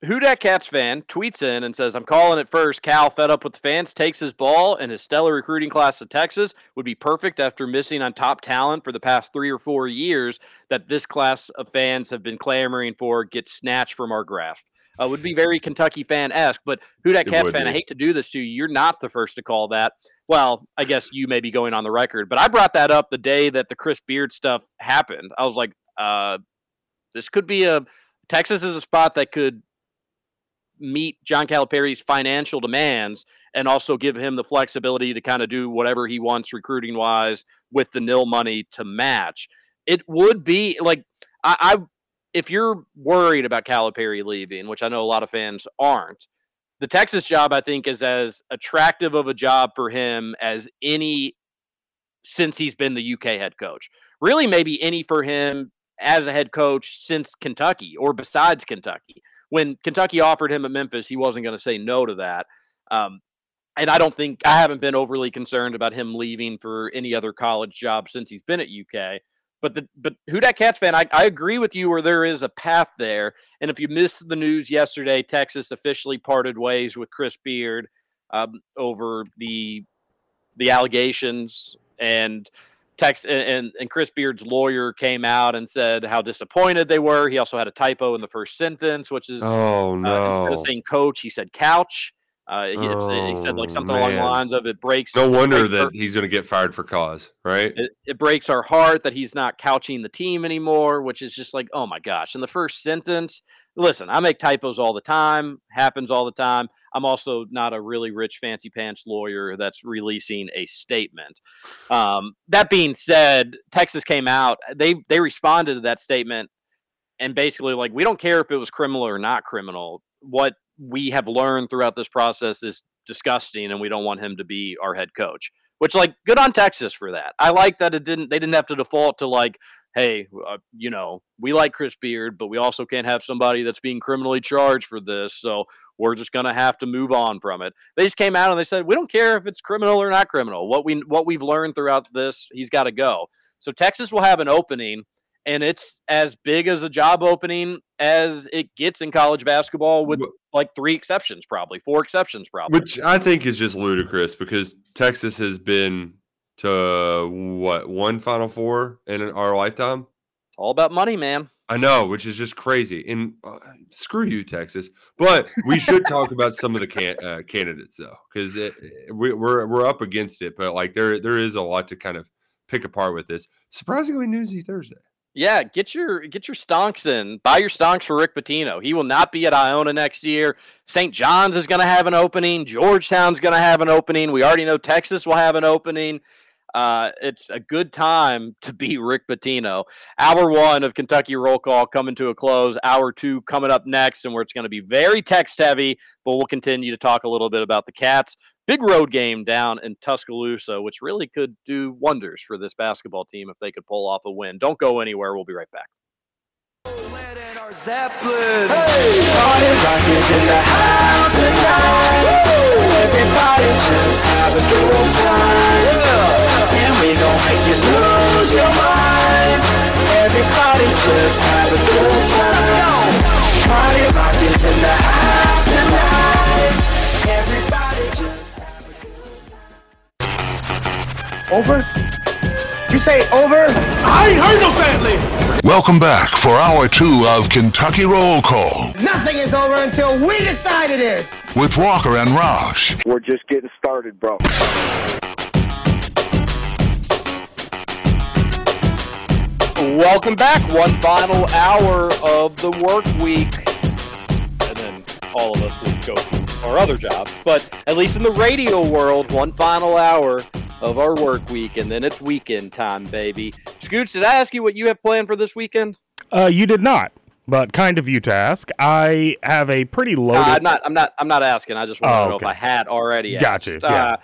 S1: Who that Cats fan tweets in and says, I'm calling it first. Cal, fed up with the fans, takes his ball, and his stellar recruiting class to Texas would be perfect after missing on top talent for the past three or four years that this class of fans have been clamoring for get snatched from our grasp. Uh, would be very Kentucky fan esque, but who that Cats fan? Be. I hate to do this to you. You're not the first to call that. Well, I guess you may be going on the record, but I brought that up the day that the Chris Beard stuff happened. I was like, uh, this could be a Texas is a spot that could meet John Calipari's financial demands and also give him the flexibility to kind of do whatever he wants recruiting wise with the nil money to match. It would be like I, I if you're worried about Calipari leaving, which I know a lot of fans aren't, the Texas job I think is as attractive of a job for him as any since he's been the UK head coach. Really, maybe any for him as a head coach since Kentucky or besides Kentucky. when Kentucky offered him at Memphis, he wasn't going to say no to that. Um, and I don't think I haven't been overly concerned about him leaving for any other college job since he's been at UK. But the but who that Cats fan, I, I agree with you where there is a path there. And if you missed the news yesterday, Texas officially parted ways with Chris Beard um, over the the allegations and Tex and, and Chris Beard's lawyer came out and said how disappointed they were. He also had a typo in the first sentence, which is
S3: Oh
S1: uh, instead of saying coach, he said couch. Uh, he, it's- he said like
S3: Oh,
S1: something along the lines of it breaks.
S3: No wonder
S1: breaks our-
S3: that he's going to get fired for cause, right?
S1: it, it breaks our heart that he's not couching the team anymore, which is just like, oh my gosh. In the first sentence, listen, I make typos all the time, happens all the time. I'm also not a really rich, fancy pants lawyer that's releasing a statement. Um, that being said, Texas came out, they they responded to that statement and basically like we don't care if it was criminal or not criminal. What we have learned throughout this process is disgusting, and we don't want him to be our head coach. Which, like, good on Texas for that. I like that it didn't. They didn't have to default to like, hey, uh, you know, we like Chris Beard, but we also can't have somebody that's being criminally charged for this. So we're just gonna have to move on from it. They just came out and they said, we don't care if it's criminal or not criminal. What we what we've learned throughout this, he's got to go. So Texas will have an opening and it's as big as a job opening as it gets in college basketball with like three exceptions probably four exceptions probably
S3: Which I think is just ludicrous because Texas has been to what one Final Four in our lifetime.
S1: all about money man
S3: I know, which is just crazy. And uh, screw you, Texas. But we should talk about some of the can- uh, candidates though, because we, we're we're up against it. But like there there is a lot to kind of pick apart with this. Surprisingly newsy Thursday.
S1: Yeah get your get your stonks in. Buy your stonks for rick Pitino. he will not be at iona next year. St john's is going to have an opening. Georgetown's going to have an opening. We already know texas will have an opening uh, it's a good time to be Rick Pitino. Hour one of Kentucky Roll Call coming to a close. Hour two coming up next, and where it's going to be very text heavy, but we'll continue to talk a little bit about the Cats. Big road game down in Tuscaloosa, which really could do wonders for this basketball team if they could pull off a win. Don't go anywhere. We'll be right back.
S5: Zeppelin. Hey, party in the house tonight. Everybody just have a good time. And we gon' make you lose your mind. Everybody just have a good time. Party rockers in the house tonight. Everybody just
S9: Over? You say over? I ain't heard no family.
S8: Welcome back for hour two of Kentucky Roll Call
S9: Nothing is over until we decide it is.
S8: with Walker and Roush.
S10: We're just getting started, bro.
S1: Welcome back. One final hour of the work week. And then all of us will go to our other jobs. But at least in the radio world, one final hour of our work week. And then it's weekend time, baby. Scoots, did I ask you what you have planned for this weekend?
S4: Uh, you did not, but kind of you to ask. I have a pretty
S1: Uh. I'm not. I'm not. I'm not asking. I just want
S4: Oh,
S1: to know
S4: okay.
S1: if I had already.
S4: Got
S1: asked.
S4: you, yeah.
S1: Uh,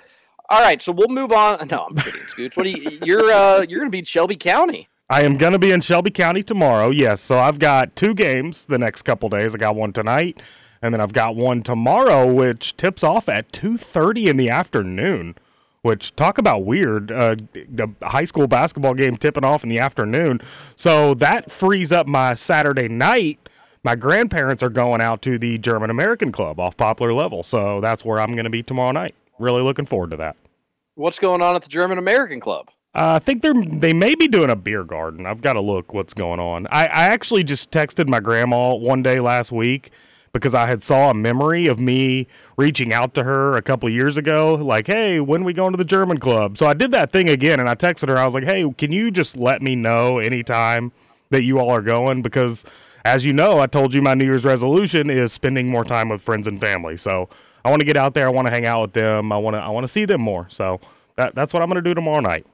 S1: all right. So we'll move on. No, I'm kidding, Scoots. What do you? You're uh, you're gonna be in Shelby County.
S4: I am going to be in Shelby County tomorrow. Yes, so I've got two games the next couple days. I got one tonight, and then I've got one tomorrow, which tips off at two thirty in the afternoon. Which talk about weird, uh, the high school basketball game tipping off in the afternoon. So that frees up my Saturday night. My grandparents are going out to the German American Club off Poplar Level, so that's where I'm going to be tomorrow night. Really looking forward to that.
S1: What's going on at the German American Club?
S4: Uh, I think they're they may be doing a beer garden. I've got to look what's going on. I, I actually just texted my grandma one day last week because I had saw a memory of me reaching out to her a couple years ago, like, "Hey, when we going to the German club?" So I did that thing again, and I texted her. I was like, "Hey, can you just let me know anytime that you all are going?" Because as you know, I told you my New Year's resolution is spending more time with friends and family. So I want to get out there. I want to hang out with them. I want to I want to see them more. So that that's what I'm going to do tomorrow night.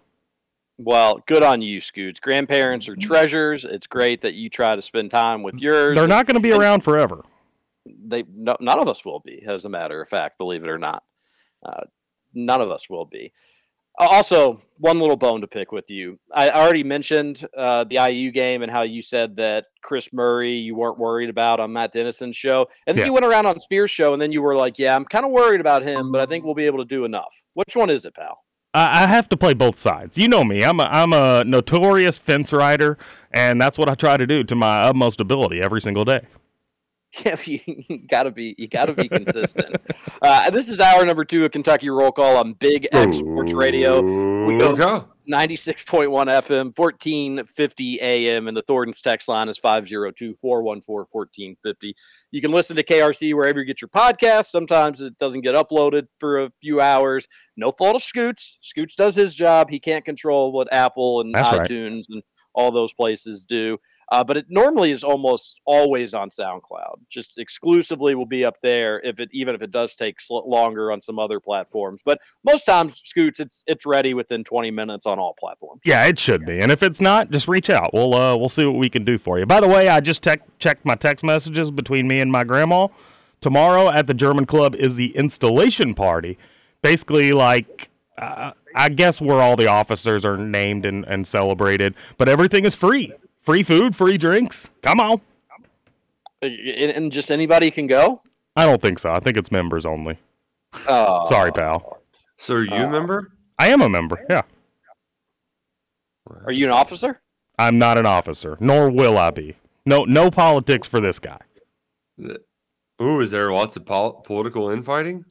S1: Well, good on you, Scoots. Grandparents are mm-hmm. treasures. It's great that you try to spend time with yours.
S4: They're not going to be around forever.
S1: They no, none of us will be, as a matter of fact. Believe it or not, uh, none of us will be. Uh, Also, one little bone to pick with you. I already mentioned uh, the IU game and how you said that Kris Murray you weren't worried about on Matt Dennison's show, and then
S4: Yeah.
S1: you went around on Spears' show, and then you were like, "Yeah, I'm kind of worried about him, but I think we'll be able to do enough." Which one is it, pal?
S4: I, I have to play both sides. You know me. I'm a, I'm a notorious fence rider, and that's what I try to do to my utmost ability every single day.
S1: Yeah, you, gotta be you gotta be consistent. uh, this is hour number two of Kentucky Roll Call on Big X Sports Radio. We go
S3: go.
S1: 96.1 FM, 1450 AM, and the Thornton's text line is 502 414 1450. You can listen to KRC wherever you get your podcasts. Sometimes it doesn't get uploaded for a few hours. No fault of Scoots. Scoots does his job. He can't control what Apple and
S4: That's right.
S1: iTunes and all those places do. Uh, but it normally is almost always on SoundCloud. Just exclusively will be up there if it even if it does take sl- longer on some other platforms. But most times, Scoots, it's it's ready within 20 minutes on all platforms.
S4: Yeah, it should be. And if it's not, just reach out. We'll uh, we'll see what we can do for you. By the way, I just tech checked my text messages between me and my grandma. Tomorrow at the German Club is the installation party. Basically, like uh, I guess where all the officers are named and, and celebrated, but everything is free. Free food, free drinks. Come on.
S1: Uh, And, and just anybody can go.
S4: I don't think so. I think it's members only.
S1: Oh,
S4: Sorry, pal.
S3: So are you a member?
S4: I am a member. Yeah.
S1: Are you an officer?
S4: I'm not an officer, nor will I be. No, no politics for this guy.
S3: Ooh, is there lots of pol- political infighting?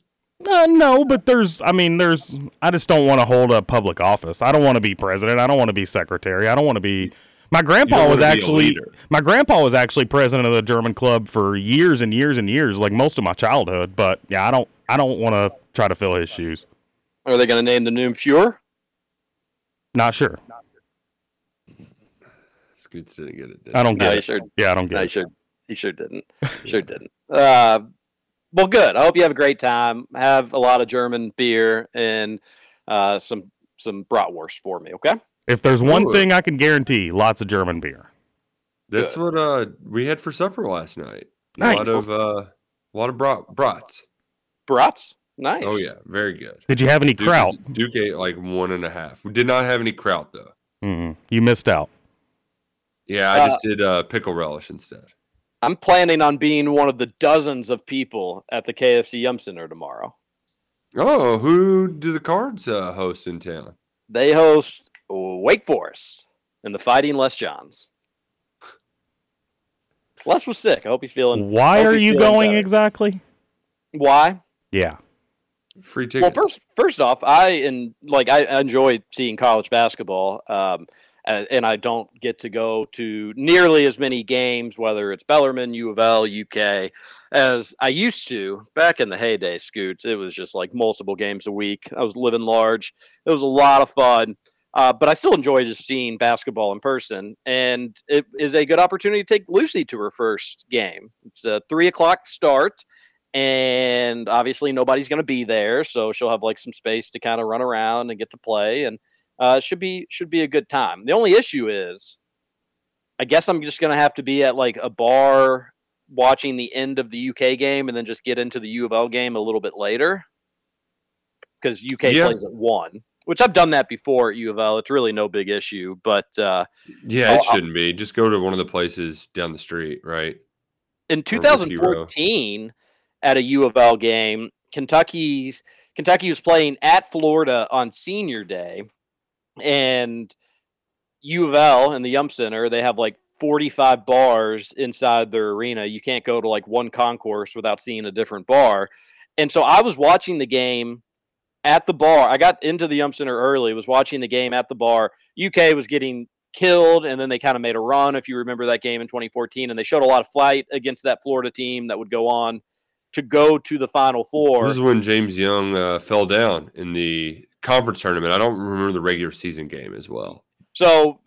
S4: Uh, no, but there's, I mean, there's, I just don't want to hold a public office. I don't want to be president. I don't want to be secretary. I don't want to be. My grandpa was
S3: wanna be a
S4: actually, my grandpa was actually president of the German club for years and years and years, like most of my childhood. But yeah, I don't, I don't want to try to fill his shoes.
S1: Are they going to name the new Fuhrer?
S4: Not sure.
S3: Scoots didn't get it. did
S4: I don't get
S1: No,
S4: it.
S1: sure.
S4: Yeah, I don't get
S1: No, he sure. He sure didn't. Sure didn't. Uh, well, good. I hope you have a great time. Have a lot of German beer and uh, some some bratwurst for me. Okay.
S4: If there's one
S3: Ooh.
S4: thing I can guarantee, lots of German beer.
S3: That's what uh we had for supper last night. A
S4: Nice.
S3: lot of uh, a lot of brat brats.
S1: Brats. Nice.
S3: Oh yeah, very good.
S4: Did you have any
S3: Duke,
S4: kraut?
S3: is- Duke ate like one and a half. We did not have any kraut though.
S4: mm You missed out.
S3: Yeah, I
S1: Uh,
S3: just did uh, pickle relish instead.
S1: I'm planning on being one of the dozens of people at the KFC Yum Center tomorrow.
S3: Oh, who do the cards uh, host in town?
S1: They host Wake Forest and the Fighting Les Johns. Les was sick. I hope he's feeling.
S4: Why are you going
S1: better.
S4: exactly?
S1: Why?
S4: Yeah.
S3: Free tickets.
S1: Well, first, first off, I and like I I enjoy seeing college basketball, um, and, and I don't get to go to nearly as many games, whether it's Bellarmine, U of L, UK, as I used to back in the heyday. Scoots, it was just like multiple games a week. I was living large. It was a lot of fun. Uh, but I still enjoy just seeing basketball in person, and it is a good opportunity to take Lucy to her first game. It's a three o'clock start, and obviously nobody's going to be there, so she'll have like some space to kind of run around and get to play, and uh, should be should be a good time. The only issue is, I guess I'm just going to have to be at like a bar watching the end of the UK game, and then just get into the U of L game a little bit later because UK
S3: Yeah.
S1: plays at one. Which I've done that before at U of L. It's really no big issue, but uh,
S3: yeah, it
S1: I'll- I'll-
S3: shouldn't be. Just go to one of the places down the street, right?
S1: in
S3: Or Whiskey Row.
S1: 2014 at a U of L game, Kentucky's Kentucky was playing at Florida on senior day, and U of L and the Yum Center they have like 45 bars inside their arena. You can't go to like one concourse without seeing a different bar. And so I was watching the game at the bar. I got into the Yum Center early, was watching the game at the bar. UK was getting killed, and then they kind of made a run, if you remember that game in 2014. And they showed a lot of flight against that Florida team that would go on to go to the Final Four.
S3: This is when James Young uh, fell down in the conference tournament. I don't remember the regular season game as well.
S1: So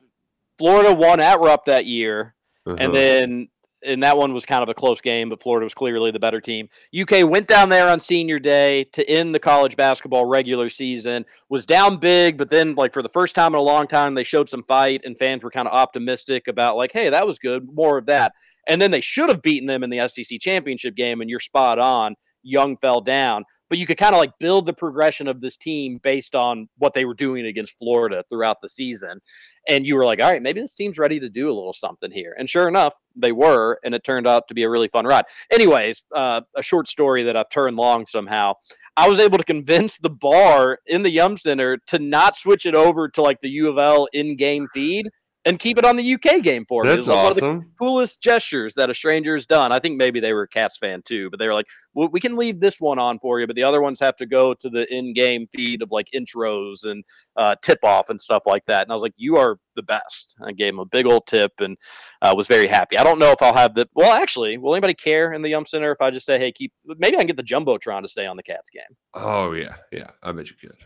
S1: Florida won at Rupp that year,
S3: Uh-huh.
S1: and then and that one was kind of a close game, but Florida was clearly the better team. UK went down there on senior day to end the college basketball regular season, was down big, but then like for the first time in a long time, they showed some fight, and fans were kind of optimistic about like, hey, that was good, more of that. And then they should have beaten them in the SEC championship game, and you're spot on. Young fell down, but you could kind of like build the progression of this team based on what they were doing against Florida throughout the season. And you were like, all right, maybe this team's ready to do a little something here. And sure enough, they were, and it turned out to be a really fun ride. Anyways, uh, a short story that I've turned long somehow. I was able to convince the bar in the Yum Center to not switch it over to like the U of L in-game feed and keep it on the UK game for me. It
S3: That's
S1: was like one of the
S3: awesome.
S1: coolest gestures that a stranger has done. I think maybe they were a Cats fan too, but they were like, well, "We can leave this one on for you, but the other ones have to go to the in-game feed of like intros and uh, tip-off and stuff like that." And I was like, "You are the best." I gave him a big old tip and uh, was very happy. I don't know if I'll have the. Well, actually, will anybody care in the Yum Center if I just say, "Hey, keep"? Maybe I can get the jumbotron to stay on the Cats game.
S3: Oh yeah, yeah. I bet you could.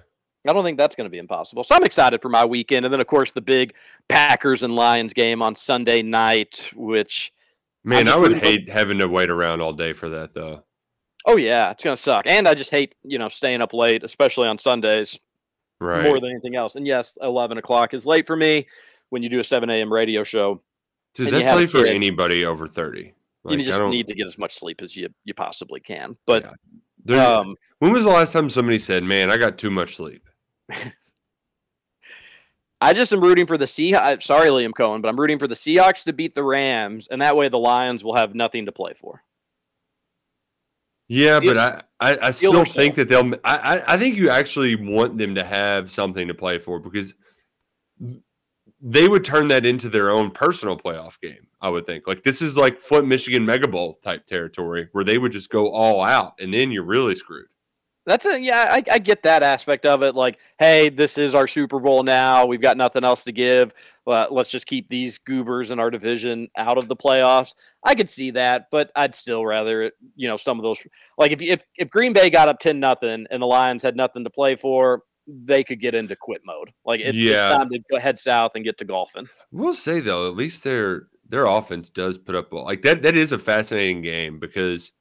S1: I don't think that's going to be impossible. So I'm excited for my weekend. And then, of course, the big Packers and Lions game on Sunday night, which.
S3: Man, I would hate having to wait around all day for that though.
S1: Oh, yeah, it's going to suck. And I just hate, you know, staying up late, especially on Sundays,
S3: Right.
S1: more than anything else. And yes, 11 o'clock is late for me when you do a 7 a.m. radio show.
S3: Dude, that's late for anybody over thirty.
S1: you
S3: Like, I
S1: just need to get as much sleep as you, you possibly can. But
S3: There-
S1: um,
S3: when was the last time somebody said, "Man, I got too much sleep"?
S1: I just am rooting for the Seahawks. Sorry, Liam Coen, but I'm rooting for the Seahawks to beat the Rams, and that way the Lions will have nothing to play for.
S3: Yeah, but I, I, I still think that they'll. I, I, I think you actually want them to have something to play for because they would turn that into their own personal playoff game. I would think like this is like Flint, Michigan Mega Bowl type territory where they would just go all out, and then you're really screwed.
S1: That's a yeah, I, I get that aspect of it. Like, hey, this is our Super Bowl now. We've got nothing else to give. Let's just keep these goobers in our division out of the playoffs. I could see that, but I'd still rather, it- you know, some of those. Like, if if if Green Bay got up ten nothing and the Lions had nothing to play for, they could get into quit mode. Like, it's,
S3: Yeah.
S1: it's time to go head south and get to golfing.
S3: We'll say though, at least their their offense does put up like that. That is a fascinating game because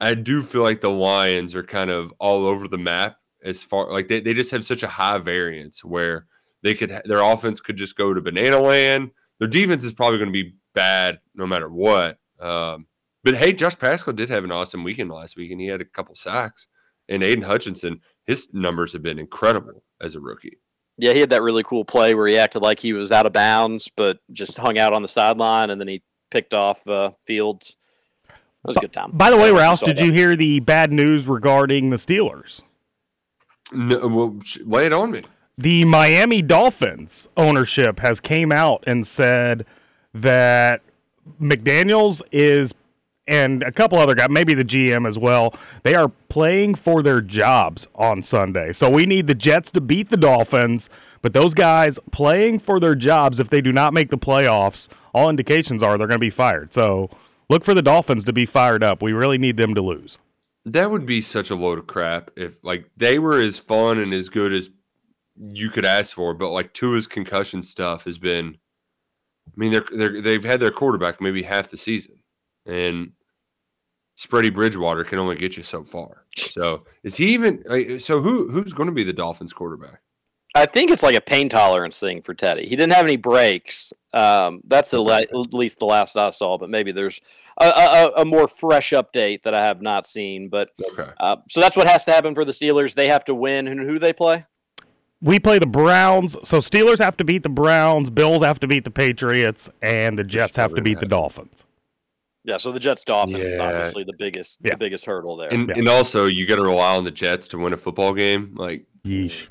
S3: I do feel like the Lions are kind of all over the map as far like they, they just have such a high variance where they could their offense could just go to banana land. Their defense is probably going to be bad no matter what. Um, but hey, Josh Paschal did have an awesome weekend last week, and he had a couple sacks. And Aidan Hutchinson, his numbers have been incredible as a rookie.
S1: Yeah, he had that really cool play where he acted like he was out of bounds, but just hung out on the sideline, and then he picked off uh, Fields. That was a good time.
S4: By the way,
S1: don't know if
S4: Ralph, did
S1: that.
S4: you hear the bad news regarding the Steelers?
S3: No, well, lay it on me.
S4: The Miami Dolphins ownership has came out and said that McDaniels is and a couple other guys, maybe the GM as well, they are playing for their jobs on Sunday. So we need the Jets to beat the Dolphins, but those guys playing for their jobs if they do not make the playoffs, all indications are they're going to be fired. So look for the Dolphins to be fired up. We really need them to lose.
S3: That would be such a load of crap if like they were as fun and as good as you could ask for, but like Tua's concussion stuff has been. I mean, they're they're they've had their quarterback maybe half the season, and Spready Bridgewater can only get you so far. So is he even? So who who's going to be the Dolphins quarterback?
S1: I think it's like a pain tolerance thing for Teddy. He didn't have any breaks. Um, that's the la- at least the last I saw, but maybe there's a, a, a more fresh update that I have not seen. But
S3: Okay.
S1: uh, so that's what has to happen for the Steelers. They have to win. And who do they play?
S4: We play the Browns, so Steelers have to beat the Browns, Bills have to beat the Patriots, and the Jets have to beat the Dolphins.
S1: Yeah, so the Jets Dolphins is obviously the biggest the biggest hurdle there.
S3: And and also you got to rely on the Jets to win a football game. Like
S4: yeesh.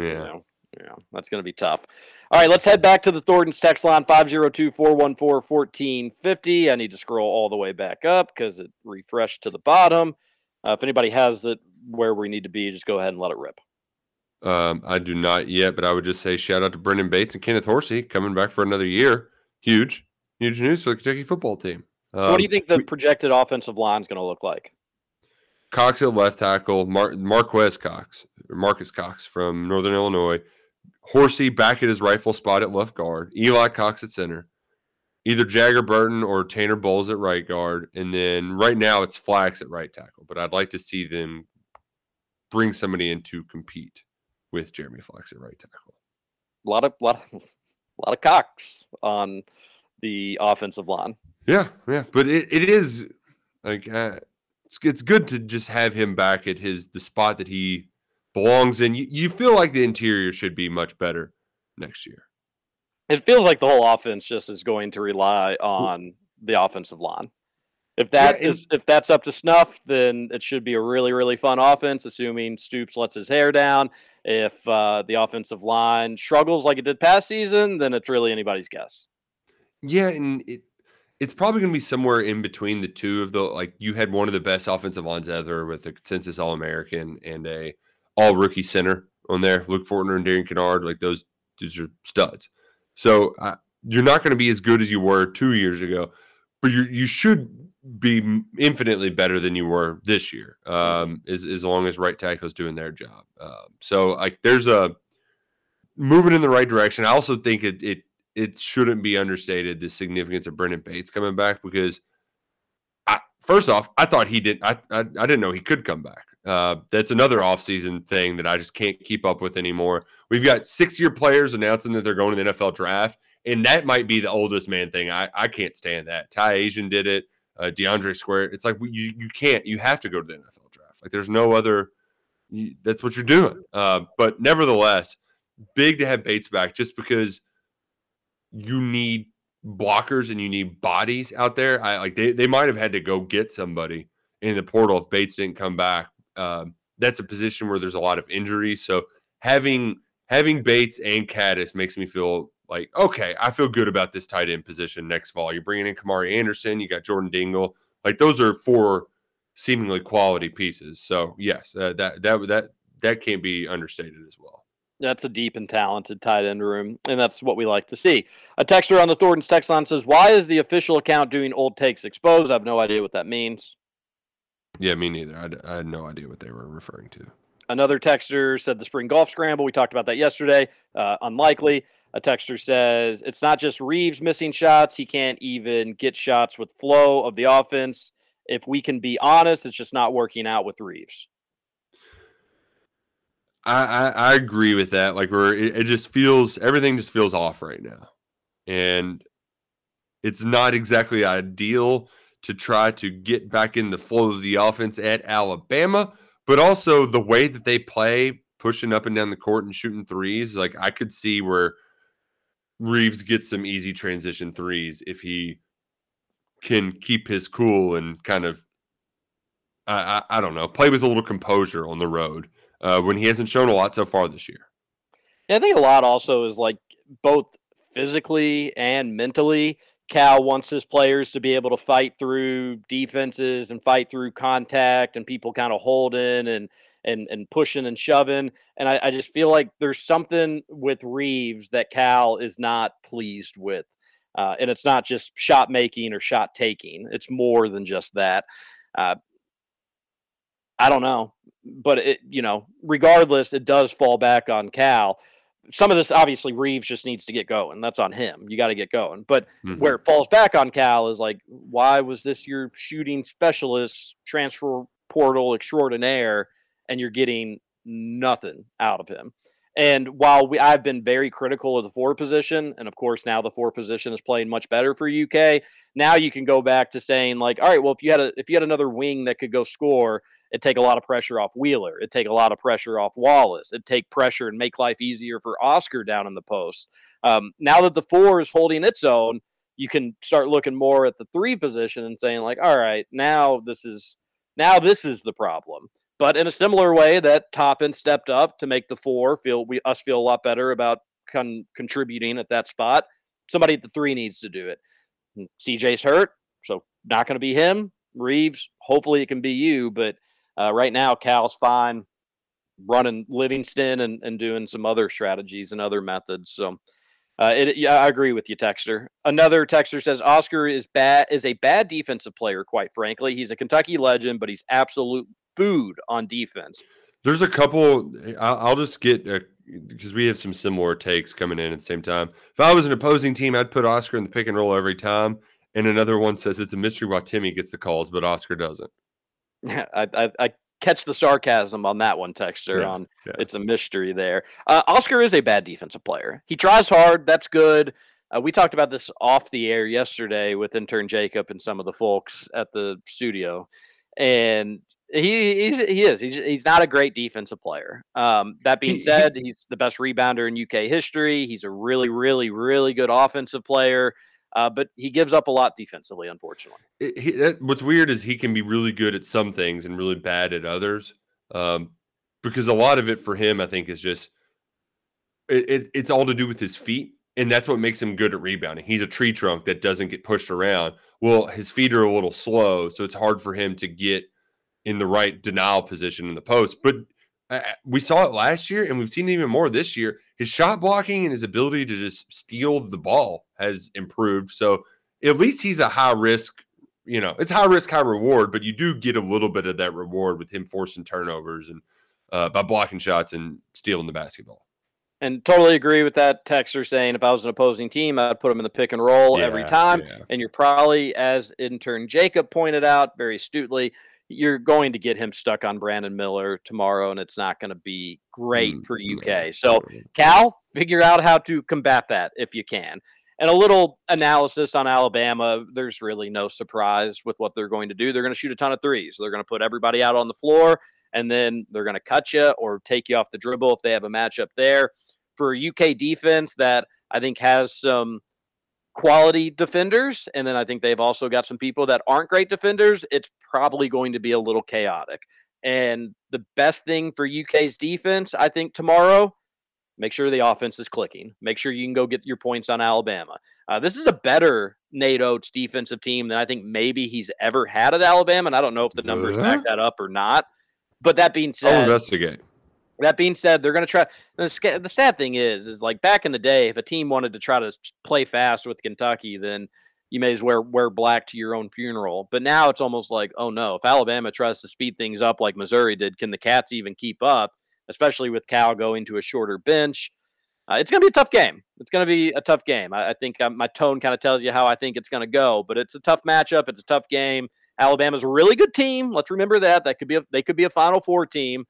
S3: Yeah.
S1: Yeah, that's going to be tough. All right, let's head back to the Thornton's text line 502 414 1450. I need to scroll all the way back up because it refreshed to the bottom. Uh, if anybody has it where we need to be, just go ahead and let it rip.
S3: Um, I do not yet, but I would just say shout out to Brenden Bates and Kenneth Horsey coming back for another year. Huge, huge news for the Kentucky football team.
S1: So, what do you
S3: Um,
S1: think the projected offensive line is going to look like?
S3: Cox at left tackle, Mar- Marques Cox, Marcus Cox from Northern Illinois. Horsey back at his rifle spot at left guard. Eli Cox at center. Either Jagger Burton or Tanner Bowles at right guard. And then right now it's Flax at right tackle. But I'd like to see them bring somebody in to compete with Jeremy Flax at right tackle.
S1: A lot of lot of, lot of cocks on the offensive line.
S3: Yeah, yeah. But it, it is like uh, it's, it's good to just have him back at his the spot that he belongs in. You, you feel like the interior should be much better next year.
S1: It feels like the whole offense just is going to rely on the offensive line. If that
S3: Yeah,
S1: is if that's up to snuff, then it should be a really really fun offense. Assuming Stoops lets his hair down. If uh, the offensive line struggles like it did past season, then it's really anybody's guess.
S3: Yeah, and it it's probably going to be somewhere in between the two of the like you had one of the best offensive lines ever with a consensus All American and a All Rookie center on there. Luke Fortner and Darian Kinnard, like those dudes are studs. So uh, you're not going to be as good as you were two years ago, but you you should be infinitely better than you were this year. Um, as as long as right tackle's doing their job. Um, so like there's a moving in the right direction. I also think it it it shouldn't be understated the significance of Brenden Bates coming back because first off, I thought he did I, I I didn't know he could come back. Uh, that's another offseason thing that I just can't keep up with anymore. We've got six year players announcing that they're going to the NFL draft, and that might be the oldest man thing. I, I can't stand that. Ty Asian did it, uh, DeAndre Square. It's like you you can't. You have to go to the NFL draft. Like there's no other. You, that's what you're doing. Uh, but nevertheless, big to have Bates back just because you need blockers and you need bodies out there. I like they, they might have had to go get somebody in the portal if Bates didn't come back. Um, that's a position where there's a lot of injuries. So having having Bates and Caddis makes me feel like okay, I feel good about this tight end position next fall. You're bringing in Khamari Anderson, you got Jordan Dingle. Like those are four seemingly quality pieces. So yes, uh, that that that that can't be understated as well.
S1: That's a deep and talented tight end room, and that's what we like to see. A texter on the Thornton's text line says, "Why is the official account doing old takes exposed?" I have no idea what that means.
S3: Yeah, me neither. I had no idea what they were referring to.
S1: Another texter said the spring golf scramble. We talked about that yesterday. Uh, unlikely. A texter says it's not just Reeves missing shots. He can't even get shots with flow of the offense. If we can be honest, it's just not working out with Reeves.
S3: I, I, I agree with that. Like we're it, it just feels everything just feels off right now. And it's not exactly ideal to try to get back in the flow of the offense at Alabama, but also the way that they play, pushing up and down the court and shooting threes. Like I could see where Reeves gets some easy transition threes if he can keep his cool and kind of I, I, I don't know, play with a little composure on the road uh, when he hasn't shown a lot so far this year.
S1: And I think a lot also is like both physically and mentally. Cal wants his players to be able to fight through defenses and fight through contact and people kind of holding and and and pushing and shoving. And I, I just feel like there's something with Reeves that Cal is not pleased with. Uh, and it's not just shot making or shot taking. It's more than just that. Uh, I don't know, but it you know, regardless, it does fall back on Cal. Some of this obviously Reeves just needs to get going. That's on him. You got to get going. But
S3: Mhm.
S1: where it falls back on Cal is like, why was this your shooting specialist transfer portal extraordinaire, and you're getting nothing out of him? And while we, I've been very critical of the four position, and of course now the four position is playing much better for UK. Now you can go back to saying like, all right, well if you had a if you had another wing that could go score, it'd take a lot of pressure off Wheeler. It'd take a lot of pressure off Wallace. It'd take pressure and make life easier for Oscar down in the post. Um, now that the four is holding its own, you can start looking more at the three position and saying like, all right, now this is now this is the problem. But in a similar way that Toppin stepped up to make the four feel we us feel a lot better about con- contributing at that spot. Somebody at the three needs to do it. And CJ's hurt, so not going to be him. Reeves, hopefully it can be you, but uh, right now Cal's fine running Livingston and, and doing some other strategies and other methods. So uh, it, yeah, I agree with you, Texter. Another Texter says Oscar is bad is a bad defensive player. Quite frankly, he's a Kentucky legend, but he's absolute food on defense.
S3: There's a couple. I'll, I'll just get because we have some similar takes coming in at the same time. If I was an opposing team, I'd put Oscar in the pick and roll every time. And another one says it's a mystery why Timmy gets the calls, but Oscar doesn't.
S1: I, I, I catch the sarcasm on that one, Texter.
S3: Yeah,
S1: on
S3: yeah.
S1: it's a mystery there. Uh, Oscar is a bad defensive player. He tries hard. That's good. Uh, we talked about this off the air yesterday with intern Jacob and some of the folks at the studio. and he he's, he is he's, he's not a great defensive player. Um, that being said, he's the best rebounder in UK history. He's a really, really, really good offensive player, uh, but he gives up a lot defensively, unfortunately.
S3: it, he, what's weird is he can be really good at some things and really bad at others. Um, because a lot of it for him, I think, is just it, it, it's all to do with his feet, and that's what makes him good at rebounding. He's a tree trunk that doesn't get pushed around. Well, his feet are a little slow, so it's hard for him to get in the right denial position in the post. But uh, we saw it last year, and we've seen it even more this year. His shot blocking and his ability to just steal the ball has improved. So at least he's a high risk. You know, it's high risk, high reward, but you do get a little bit of that reward with him forcing turnovers and uh, by blocking shots and stealing the basketball.
S1: And totally agree with that texter saying if I was an opposing team, I'd put him in the pick and roll every time.
S3: yeah.
S1: And you're probably, as intern Jacob pointed out very astutely, you're going to get him stuck on Brandon Miller tomorrow, and it's not going to be great
S3: Mm,
S1: for UK. So, Cal, figure out how to combat that if you can. And a little analysis on Alabama. There's really no surprise with what they're going to do. They're going to shoot a ton of threes. They're going to put everybody out on the floor, and then they're going to cut you or take you off the dribble if they have a matchup there. For UK defense that I think has some quality defenders, and then I think they've also got some people that aren't great defenders, it's probably going to be a little chaotic. And the best thing for UK's defense, I think, tomorrow, make sure the offense is clicking. Make sure you can go get your points on Alabama. Uh, this is a better Nate Oats defensive team than I think maybe he's ever had at Alabama. And I don't know if the numbers back that up or not. But that being
S3: I'll
S1: said,
S3: investigate.
S1: that being said, they're going to try. The, the sad thing is, is like back in the day, if a team wanted to try to play fast with Kentucky, then you may as well wear black to your own funeral. But now it's almost like, oh no, if Alabama tries to speed things up like Missouri did, can the Cats even keep up? Especially with Cal going to a shorter bench. Uh, it's going to be a tough game. It's going to be a tough game. I, I think um, my tone kind of tells you how I think it's going to go, but it's a tough matchup. It's a tough game. Alabama's a really good team. Let's remember that. That could be a, they could be a Final Four team.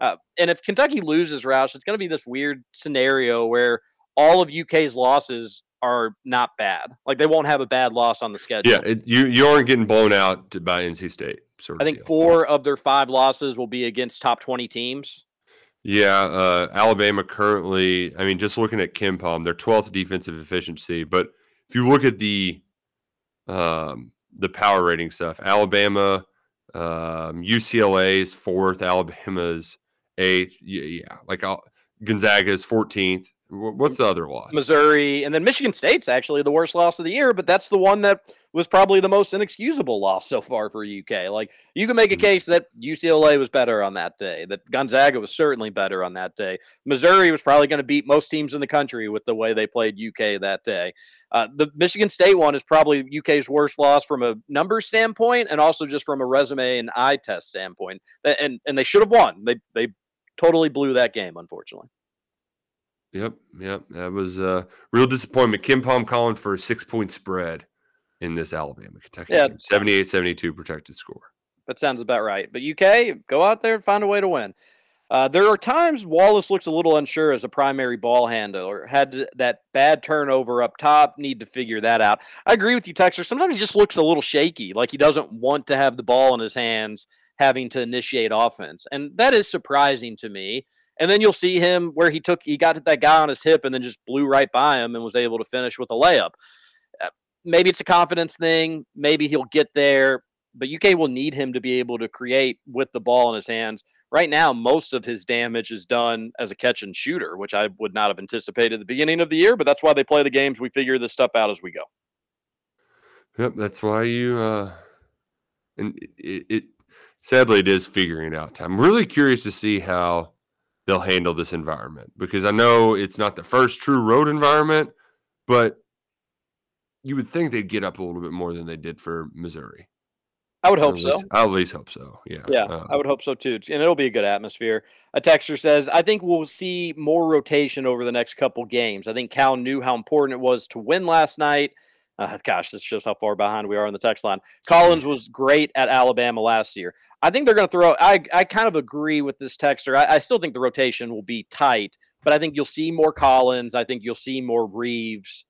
S1: Uh, and if Kentucky loses, Roush, it's going to be this weird scenario where all of UK's losses are not bad. Like they won't have a bad loss on the schedule.
S3: Yeah, it, you you aren't getting blown out by NC State. Sort of
S1: I think
S3: deal.
S1: four of their five losses will be against top 20 teams.
S3: Yeah, uh, Alabama currently. I mean, just looking at KenPom, their 12th defensive efficiency. But if you look at the um, the power rating stuff, Alabama, um, UCLA's fourth, Alabama's eighth. Yeah, like Gonzaga's 14th. Wh- What's the other loss?
S1: Missouri, and then Michigan State's actually the worst loss of the year, but that's the one that was probably the most inexcusable loss so far for UK. Like you can make a case that UCLA was better on that day, that Gonzaga was certainly better on that day. Missouri was probably going to beat most teams in the country with the way they played UK that day. Uh, the Michigan State one is probably UK's worst loss from a numbers standpoint, and also just from a resume and eye test standpoint. And and they should have won. They they totally blew that game, unfortunately.
S3: Yep, yep. That was a real disappointment. KenPom calling for a six point spread in this Alabama Kentucky
S1: Yeah.
S3: game. 78 72 protected score.
S1: That sounds about right. But UK, go out there and find a way to win. Uh, there are times Wallace looks a little unsure as a primary ball handler. Had to- that bad turnover up top. Need to figure that out. I agree with you, Texter. Sometimes he just looks a little shaky, like he doesn't want to have the ball in his hands, having to initiate offense, and that is surprising to me. And then you'll see him where he took he got that guy on his hip and then just blew right by him and was able to finish with a layup. Uh, maybe it's a confidence thing. Maybe he'll get there, but UK will need him to be able to create with the ball in his hands. Right now, most of his damage is done as a catch and shooter, which I would not have anticipated at the beginning of the year, but that's why they play the games. We figure this stuff out as we go.
S3: Yep, that's why you uh and it, it, sadly it is figuring out time. I'm really curious to see how they'll handle this environment because I know it's not the first true road environment, but you would think they'd get up a little bit more than they did for Missouri.
S1: I would hope so.
S3: I at least hope so. Yeah.
S1: Yeah,
S3: Uh,
S1: I would hope so too. And it'll be a good atmosphere. A texter says, I think we'll see more rotation over the next couple games. I think Cal knew how important it was to win last night. Uh, gosh, this shows how far behind we are on the text line. Collins was great at Alabama last year. I think they're going to throw. I, I kind of agree with this texter. I, I still think the rotation will be tight, but I think you'll see more Collins. I think you'll see more Reeves.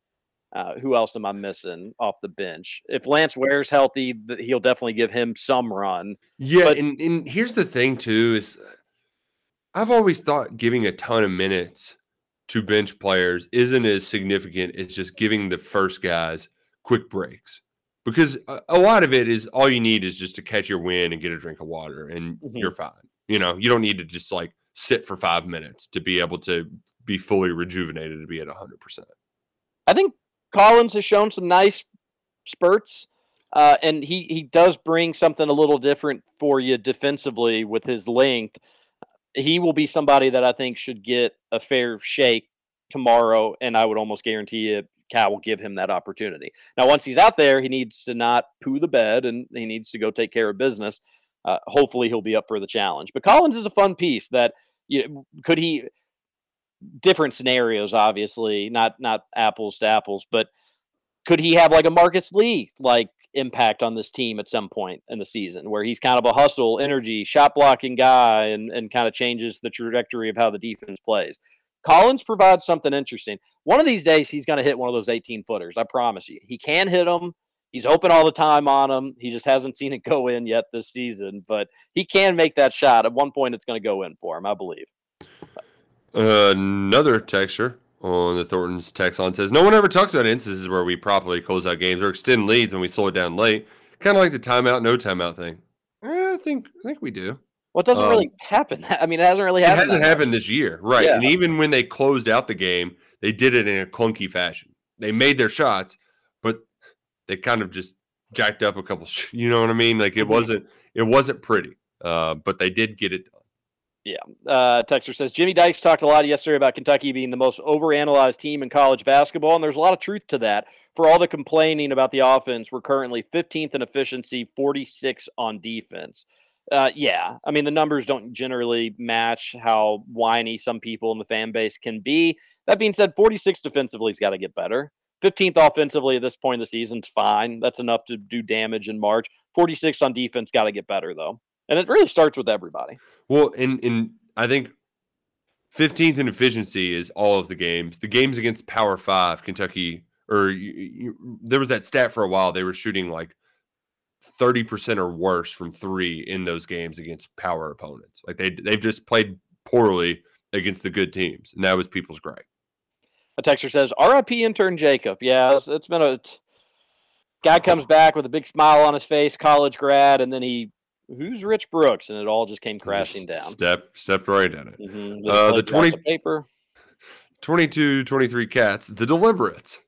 S1: Uh, who else am I missing off the bench? If Lance Ware's healthy, th- he'll definitely give him some run.
S3: Yeah,
S1: But-
S3: and, and here's the thing too is I've always thought giving a ton of minutes to bench players isn't as significant as just giving the first guys quick breaks. Because a, lot of it is all you need is just to catch your wind and get a drink of water and
S1: Mhm.
S3: you're fine. You know, you don't need to just like sit for 5 minutes to be able to be fully rejuvenated to be at 100%.
S1: I think Collins has shown some nice spurts, uh, and he he does bring something a little different for you defensively with his length. He will be somebody that I think should get a fair shake tomorrow, and I would almost guarantee you Cal will give him that opportunity. Now, once he's out there, he needs to not poo the bed, and he needs to go take care of business. Uh, hopefully, he'll be up for the challenge. But Collins is a fun piece. That you know, could he different scenarios, obviously, not not apples to apples, but could he have like a Marcus Lee like impact on this team at some point in the season where he's kind of a hustle, energy, shot blocking guy and, and kind of changes the trajectory of how the defense plays. Collins provides something interesting. One of these days he's going to hit one of those 18 footers. I promise you. He can hit them. He's open all the time on them. He just hasn't seen it go in yet this season, but he can make that shot. At one point it's going to go in for him, I believe.
S3: another texture on the Thornton's text on says, No one ever talks about instances where we properly close out games or extend leads when we slow it down late. Kind of like the timeout, no timeout thing. Eh, I think I think we do.
S1: Well, it doesn't
S3: Um,
S1: really happen. I mean, it hasn't really happened.
S3: It
S1: happened.
S3: hasn't
S1: that much.
S3: happened this year, right?
S1: Yeah.
S3: And even when they closed out the game, they did it in a clunky fashion. They made their shots, but they kind of just jacked up a couple. You know what I mean? Like it
S1: Mhm.
S3: wasn't it wasn't pretty, uh, but they did get it.
S1: Yeah. Uh, Texter says Jimmy Dykes talked a lot yesterday about Kentucky being the most overanalyzed team in college basketball, and there's a lot of truth to that. For all the complaining about the offense, we're currently 15th in efficiency, 46 on defense. Uh, yeah, I mean the numbers don't generally match how whiny some people in the fan base can be. That being said, 46 defensively's got to get better. 15th offensively at this point in the season's fine. That's enough to do damage in March. 46 on defense got to get better though, and it really starts with everybody.
S3: Well, in in I think 15th in efficiency is all of the games. The games against Power Five, Kentucky, or you, you, there was that stat for a while. They were shooting like 30% or worse from three in those games against power opponents. Like they they've just played poorly against the good teams, and that was people's gripe.
S1: A texter says, "RIP intern Jacob." Yeah, it's, it's been a guy comes back with a big smile on his face, college grad, and then he, who's Rich Brooks, and it all just came crashing
S3: Just
S1: down.
S3: Step stepped right at it.
S1: Mhm.
S3: Uh, the 20
S1: paper.
S3: 22 23 cats, the deliberates.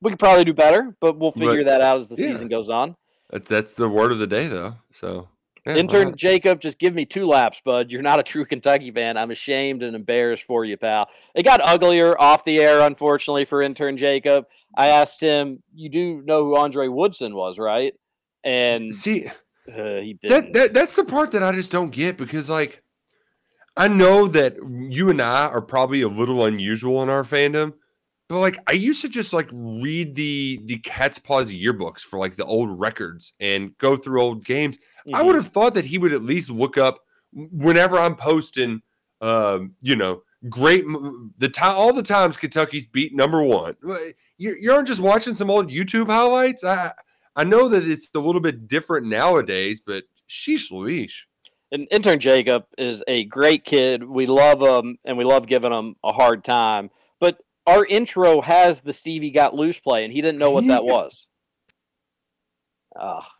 S1: We could probably do better, but we'll
S3: But-
S1: figure that out as the
S3: yeah.
S1: season goes on.
S3: That's that's the word of the day though. So yeah,
S1: Intern? Jacob, just give me two laps, bud. You're not a true Kentucky fan. I'm ashamed and embarrassed for you, pal. It got uglier off the air, unfortunately, for intern Jacob. I asked him, "You do know who Andre Woodson was, right?" And
S3: see,
S1: uh, he did.
S3: that, that that's the part that I just don't get because like I know that you and I are probably a little unusual in our fandom, but like I used to just like read the the Cat's Paws yearbooks for like the old records and go through old games. I
S1: Mhm.
S3: would have thought that he would at least look up whenever I'm posting, um, you know, great the time all the times Kentucky's beat number one. You, you aren't just watching some old YouTube highlights. I I know that it's a little bit different nowadays, but sheesh, Louise.
S1: And intern Jacob is a great kid. We love him and we love giving him a hard time. But our intro has the Stevie got loose play, and he didn't know what that was. Ah,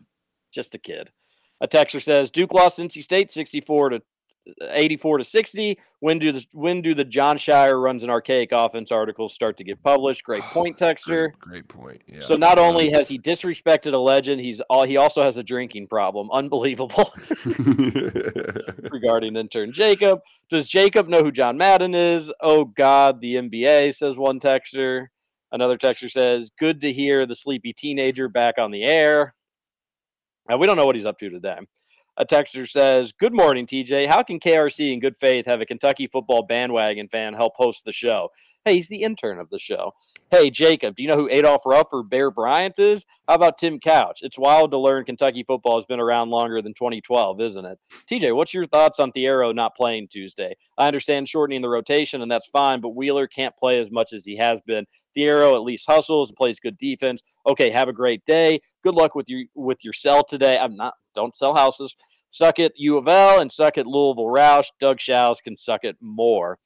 S1: just a kid. A texter says Duke lost NC State 64 to 84 to 60. When do the when do the Jon Scheyer runs an archaic offense articles start to get published? Great point, texter.
S3: Great point. Yeah.
S1: So not only has he disrespected a legend, he's all he also has a drinking problem. Unbelievable. regarding intern Jacob. Does Jacob know who John Madden is? Oh God, the NBA says one texter. Another texter says, "Good to hear the sleepy teenager back on the air." Now we don't know what he's up to today. A texter says, "Good morning, TJ. How can KRC in good faith have a Kentucky football bandwagon fan help host the show? Hey, he's the intern of the show. Hey, Jacob, do you know who Adolph Rupp or Bear Bryant is? How about Tim Couch? It's wild to learn Kentucky football has been around longer than 2012, isn't it? TJ, what's your thoughts on Thiero not playing Tuesday? I understand shortening the rotation, and that's fine, but Wheeler can't play as much as he has been. Thiero at least hustles and plays good defense. Okay, have a great day. Good luck with your with your sell today. I'm not don't sell houses. Suck it U of L and suck it Louisville Roush. Doug Shows can suck it more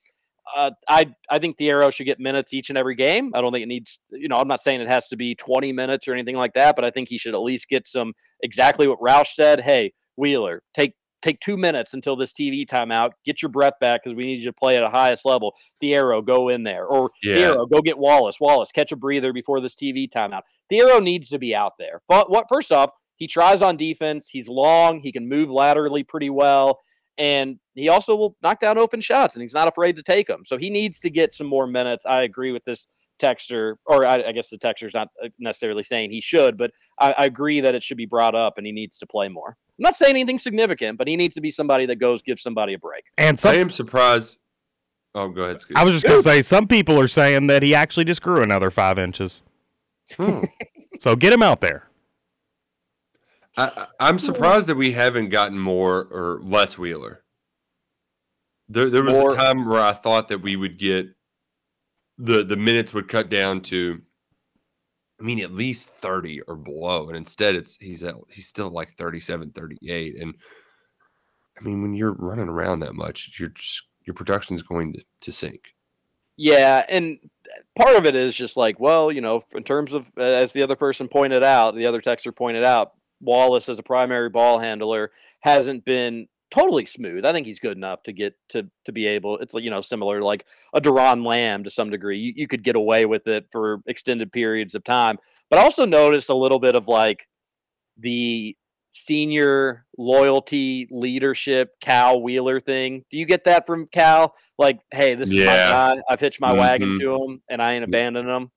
S1: uh, I I think Thiero should get minutes each and every game. I don't think it needs, you know, I'm not saying it has to be 20 minutes or anything like that, but I think he should at least get some exactly what Roush said. Hey, Wheeler, take take two minutes until this TV timeout. Get your breath back because we need you to play at a highest level. Thiero, go in there, or yeah. Thiero, go get Wallace. Wallace, catch a breather before this TV timeout. Thiero needs to be out there. But what? First off, he tries on defense. He's long. He can move laterally pretty well and he also will knock down open shots and he's not afraid to take them. So he needs to get some more minutes. I agree with this texture, or I, I guess the texture's not uh, necessarily saying he should, but I, I, agree that it should be brought up and he needs to play more. I'm not saying anything significant, but he needs to be somebody that goes give somebody a break.
S4: And some,
S3: I am surprised. Oh, go ahead.
S4: I was just going to say some people are saying that he actually just grew another five inches. Hmm. so get him out there.
S3: I, I'm hmm. surprised that we haven't gotten more or less Wheeler. There, there was more, a time where I thought that we would get the the minutes would cut down to, I mean, at least 30 or below, and instead it's he's at he's still like 37, 38, and I mean, when you're running around that much, your your production is going to, to sink.
S1: Yeah, and part of it is just like, well, you know, in terms of as the other person pointed out, the other texter pointed out, Wallace as a primary ball handler hasn't been totally smooth. I think he's good enough to get to to be able. It's like you know similar like a Doron Lamb to some degree. You, you could get away with it for extended periods of time. But I also noticed a little bit of like the senior loyalty leadership Cal Wheeler thing. Do you get that from Cal? Like, hey, this yeah. is my guy. I've hitched my mm-hmm. wagon to him, and I ain't abandoning him.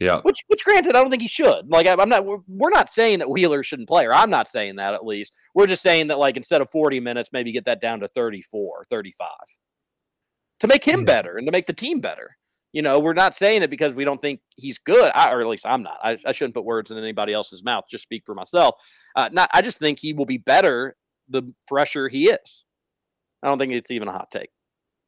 S3: Yeah.
S1: Which, which, granted, I don't think he should. Like, I'm not. We're, we're not saying that Wheeler shouldn't play, or I'm not saying that at least. We're just saying that, like, instead of 40 minutes, maybe get that down to 34, 35, to make him better and to make the team better. You know, we're not saying it because we don't think he's good, I, or at least I'm not. I, I, shouldn't put words in anybody else's mouth. Just speak for myself. Uh, not. I just think he will be better the fresher he is. I don't think it's even a hot take.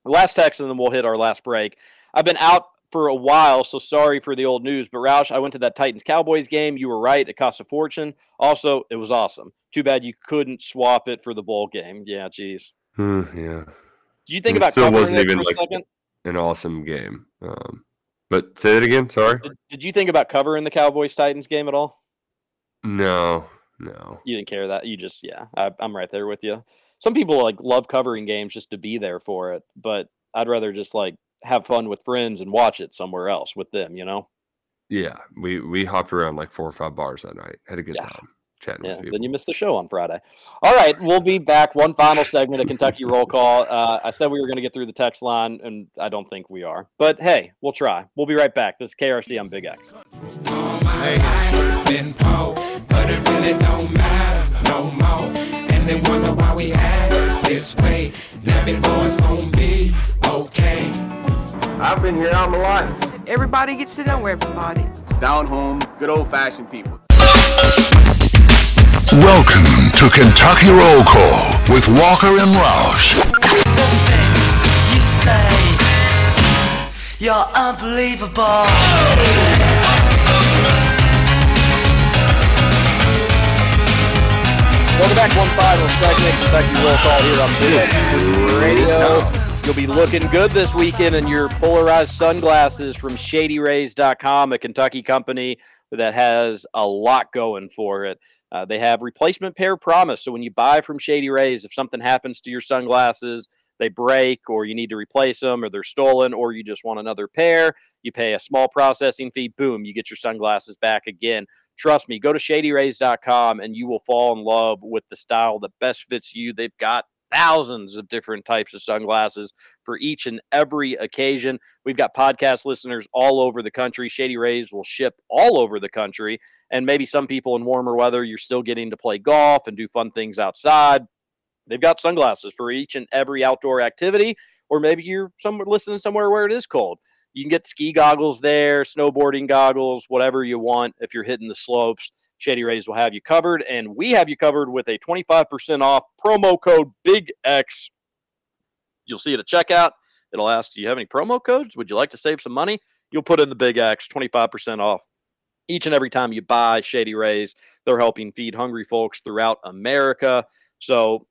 S1: last text, and then we'll hit our last break. I've been out for a while, so sorry for the old news. But Roush, I went to that Titans Cowboys game. You were right; it cost a fortune. Also, it was awesome. Too bad you couldn't swap it for the bowl game. Yeah, geez.
S3: Hmm, yeah.
S1: Did you think about still wasn't even like second?
S3: an awesome game? Um, but say it again. Sorry.
S1: Did, did you think about covering the Cowboys Titans game at all?
S3: No, no.
S1: You didn't care that. You just yeah. I, I'm right there with you. Some people like love covering games just to be there for it, but I'd rather just like have fun with friends and watch it somewhere else with them, you know?
S3: Yeah, we we hopped around like four or five bars that night. Had a good
S1: yeah.
S3: time chatting
S1: yeah,
S3: with you.
S1: Then you missed the show on Friday. All right, we'll be back. One final segment of Kentucky Roll Call. Uh, I said we were going to get through the text line, and I don't think we are. But hey, we'll try. We'll be right back. This is KRC on Big X. they
S9: I've been here all my life.
S7: Everybody gets to know everybody.
S9: Down home, good old fashioned people.
S8: Welcome to Kentucky Roll Call with Walker and Roush.
S10: You say you're unbelievable.
S1: Welcome back, one final segment, Kentucky Roll Call here on Big Radio. You'll be looking good this weekend in your polarized sunglasses from ShadyRays.com, a Kentucky company that has a lot going for it. Uh, they have replacement pair promise. So when you buy from Shady Rays, if something happens to your sunglasses, they break or you need to replace them or they're stolen or you just want another pair, you pay a small processing fee, boom, you get your sunglasses back again. Trust me, go to shadyrays.com and you will fall in love with the style that best fits you. They've got thousands of different types of sunglasses for each and every occasion. We've got podcast listeners all over the country. Shady Rays will ship all over the country. And maybe some people in warmer weather, you're still getting to play golf and do fun things outside. They've got sunglasses for each and every outdoor activity, or maybe you're somewhere listening somewhere where it is cold. You can get ski goggles there, snowboarding goggles, whatever you want. If you're hitting the slopes, Shady Rays will have you covered, and we have you covered with a 25% off promo code Big X. You'll see it at checkout. It'll ask, "Do you have any promo codes? Would you like to save some money?" You'll put in the Big X, 25% off each and every time you buy Shady Rays. They're helping feed hungry folks throughout America. So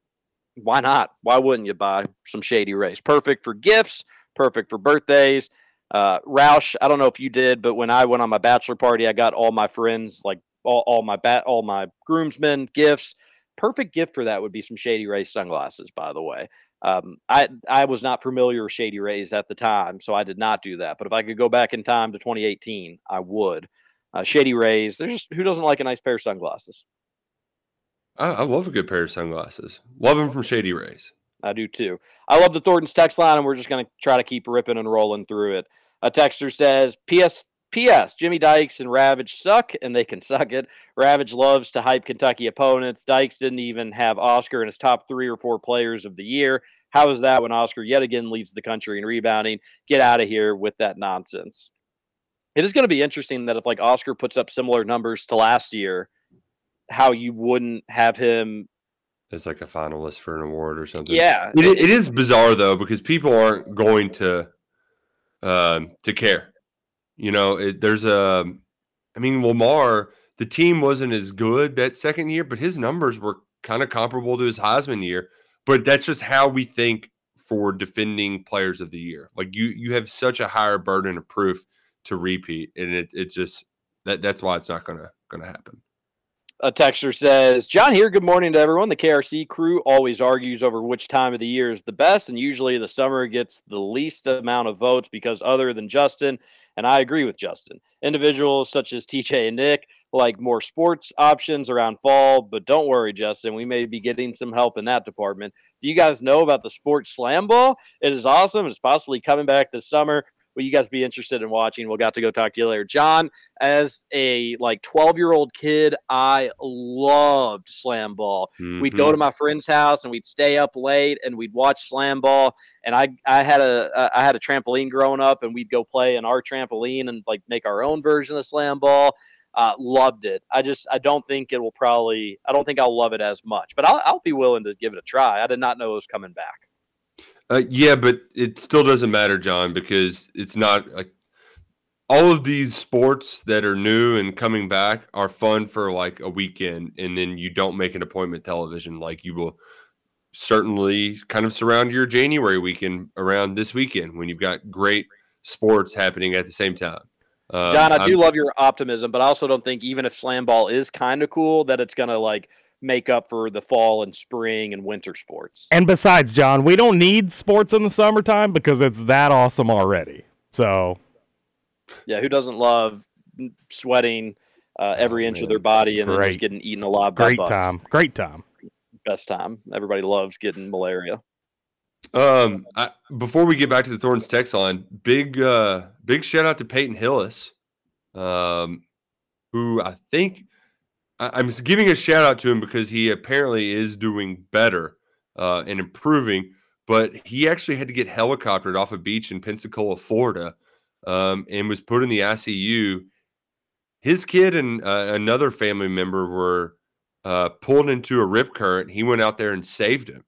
S1: why not? Why wouldn't you buy some Shady Rays? Perfect for gifts, perfect for birthdays. Uh, Roush, I don't know if you did, but when I went on my bachelor party, I got all my friends, like all, all my bat, all my groomsmen gifts. Perfect gift for that would be some Shady Rays sunglasses. By the way, um, I I was not familiar with Shady Rays at the time, so I did not do that. But if I could go back in time to 2018, I would. Uh, Shady Rays, there's just who doesn't like a nice pair of sunglasses?
S3: I, I love a good pair of sunglasses. Love them from Shady Rays.
S1: I do too. I love the Thornton's text line, and we're just going to try to keep ripping and rolling through it. A texter says, "P.S. P.S. Jimmy Dykes and Ravage suck, and they can suck it. Ravage loves to hype Kentucky opponents. Dykes didn't even have Oscar in his top three or four players of the year. How is that when Oscar yet again leads the country in rebounding? Get out of here with that nonsense." It is going to be interesting that if like Oscar puts up similar numbers to last year, how you wouldn't have him
S3: as like a finalist for an award or something.
S1: Yeah,
S3: it, it is bizarre though because people aren't going to um, to care. You know, it, there's a. I mean, Lamar, the team wasn't as good that second year, but his numbers were kind of comparable to his Heisman year. But that's just how we think for defending players of the year. Like you, you have such a higher burden of proof to repeat, and it, it's just that that's why it's not gonna gonna happen.
S1: A texter says, John here. Good morning to everyone. The KRC crew always argues over which time of the year is the best, and usually the summer gets the least amount of votes because, other than Justin, and I agree with Justin, individuals such as TJ and Nick like more sports options around fall. But don't worry, Justin, we may be getting some help in that department. Do you guys know about the sports slam ball? It is awesome. It's possibly coming back this summer will you guys be interested in watching? We'll got to go talk to you later. John, as a like 12 year old kid, I loved slam ball. Mm-hmm. We'd go to my friend's house and we'd stay up late and we'd watch slam ball. And I, I had a, I had a trampoline growing up and we'd go play in our trampoline and like make our own version of slam ball. Uh, loved it. I just, I don't think it will probably, I don't think I'll love it as much, but I'll, I'll be willing to give it a try. I did not know it was coming back.
S3: Uh, yeah, but it still doesn't matter, John, because it's not like all of these sports that are new and coming back are fun for like a weekend, and then you don't make an appointment television like you will certainly kind of surround your January weekend around this weekend when you've got great sports happening at the same time.
S1: Uh, John, I do I'm, love your optimism, but I also don't think even if slam ball is kind of cool, that it's gonna like make up for the fall and spring and winter sports.
S4: And besides, John, we don't need sports in the summertime because it's that awesome already. So,
S1: yeah, who doesn't love sweating uh, every oh, inch man. of their body and Great. then just getting eaten alive?
S4: Great time. Great time.
S1: Best time. Everybody loves getting malaria.
S3: Um, I, before we get back to the Thorns text line, big uh, big shout out to Peyton Hillis, um, who I think I'm giving a shout out to him because he apparently is doing better uh, and improving. But he actually had to get helicoptered off a beach in Pensacola, Florida, um, and was put in the ICU. His kid and uh, another family member were uh, pulled into a rip current. He went out there and saved him.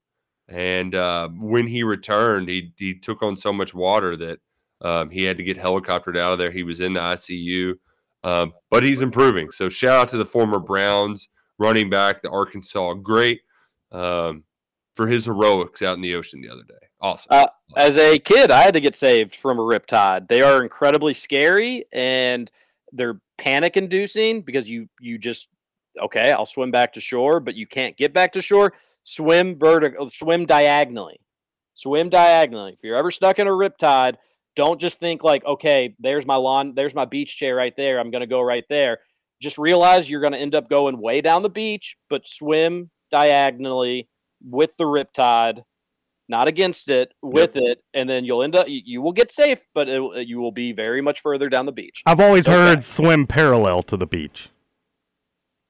S3: And uh, when he returned, he he took on so much water that um, he had to get helicoptered out of there. He was in the ICU. Um, but he's improving. So shout out to the former Browns running back, the Arkansas great, um, for his heroics out in the ocean the other day. Awesome.
S1: Uh, as a kid, I had to get saved from a riptide. They are incredibly scary and they're panic inducing because you you just okay, I'll swim back to shore, but you can't get back to shore. Swim vertical, swim diagonally. Swim diagonally. If you're ever stuck in a riptide, don't just think like, okay, there's my lawn, there's my beach chair right there. I'm going to go right there. Just realize you're going to end up going way down the beach, but swim diagonally with the riptide, not against it, with yep. it, and then you'll end up you, you will get safe, but it, you will be very much further down the beach.
S4: I've always okay. heard swim parallel to the beach.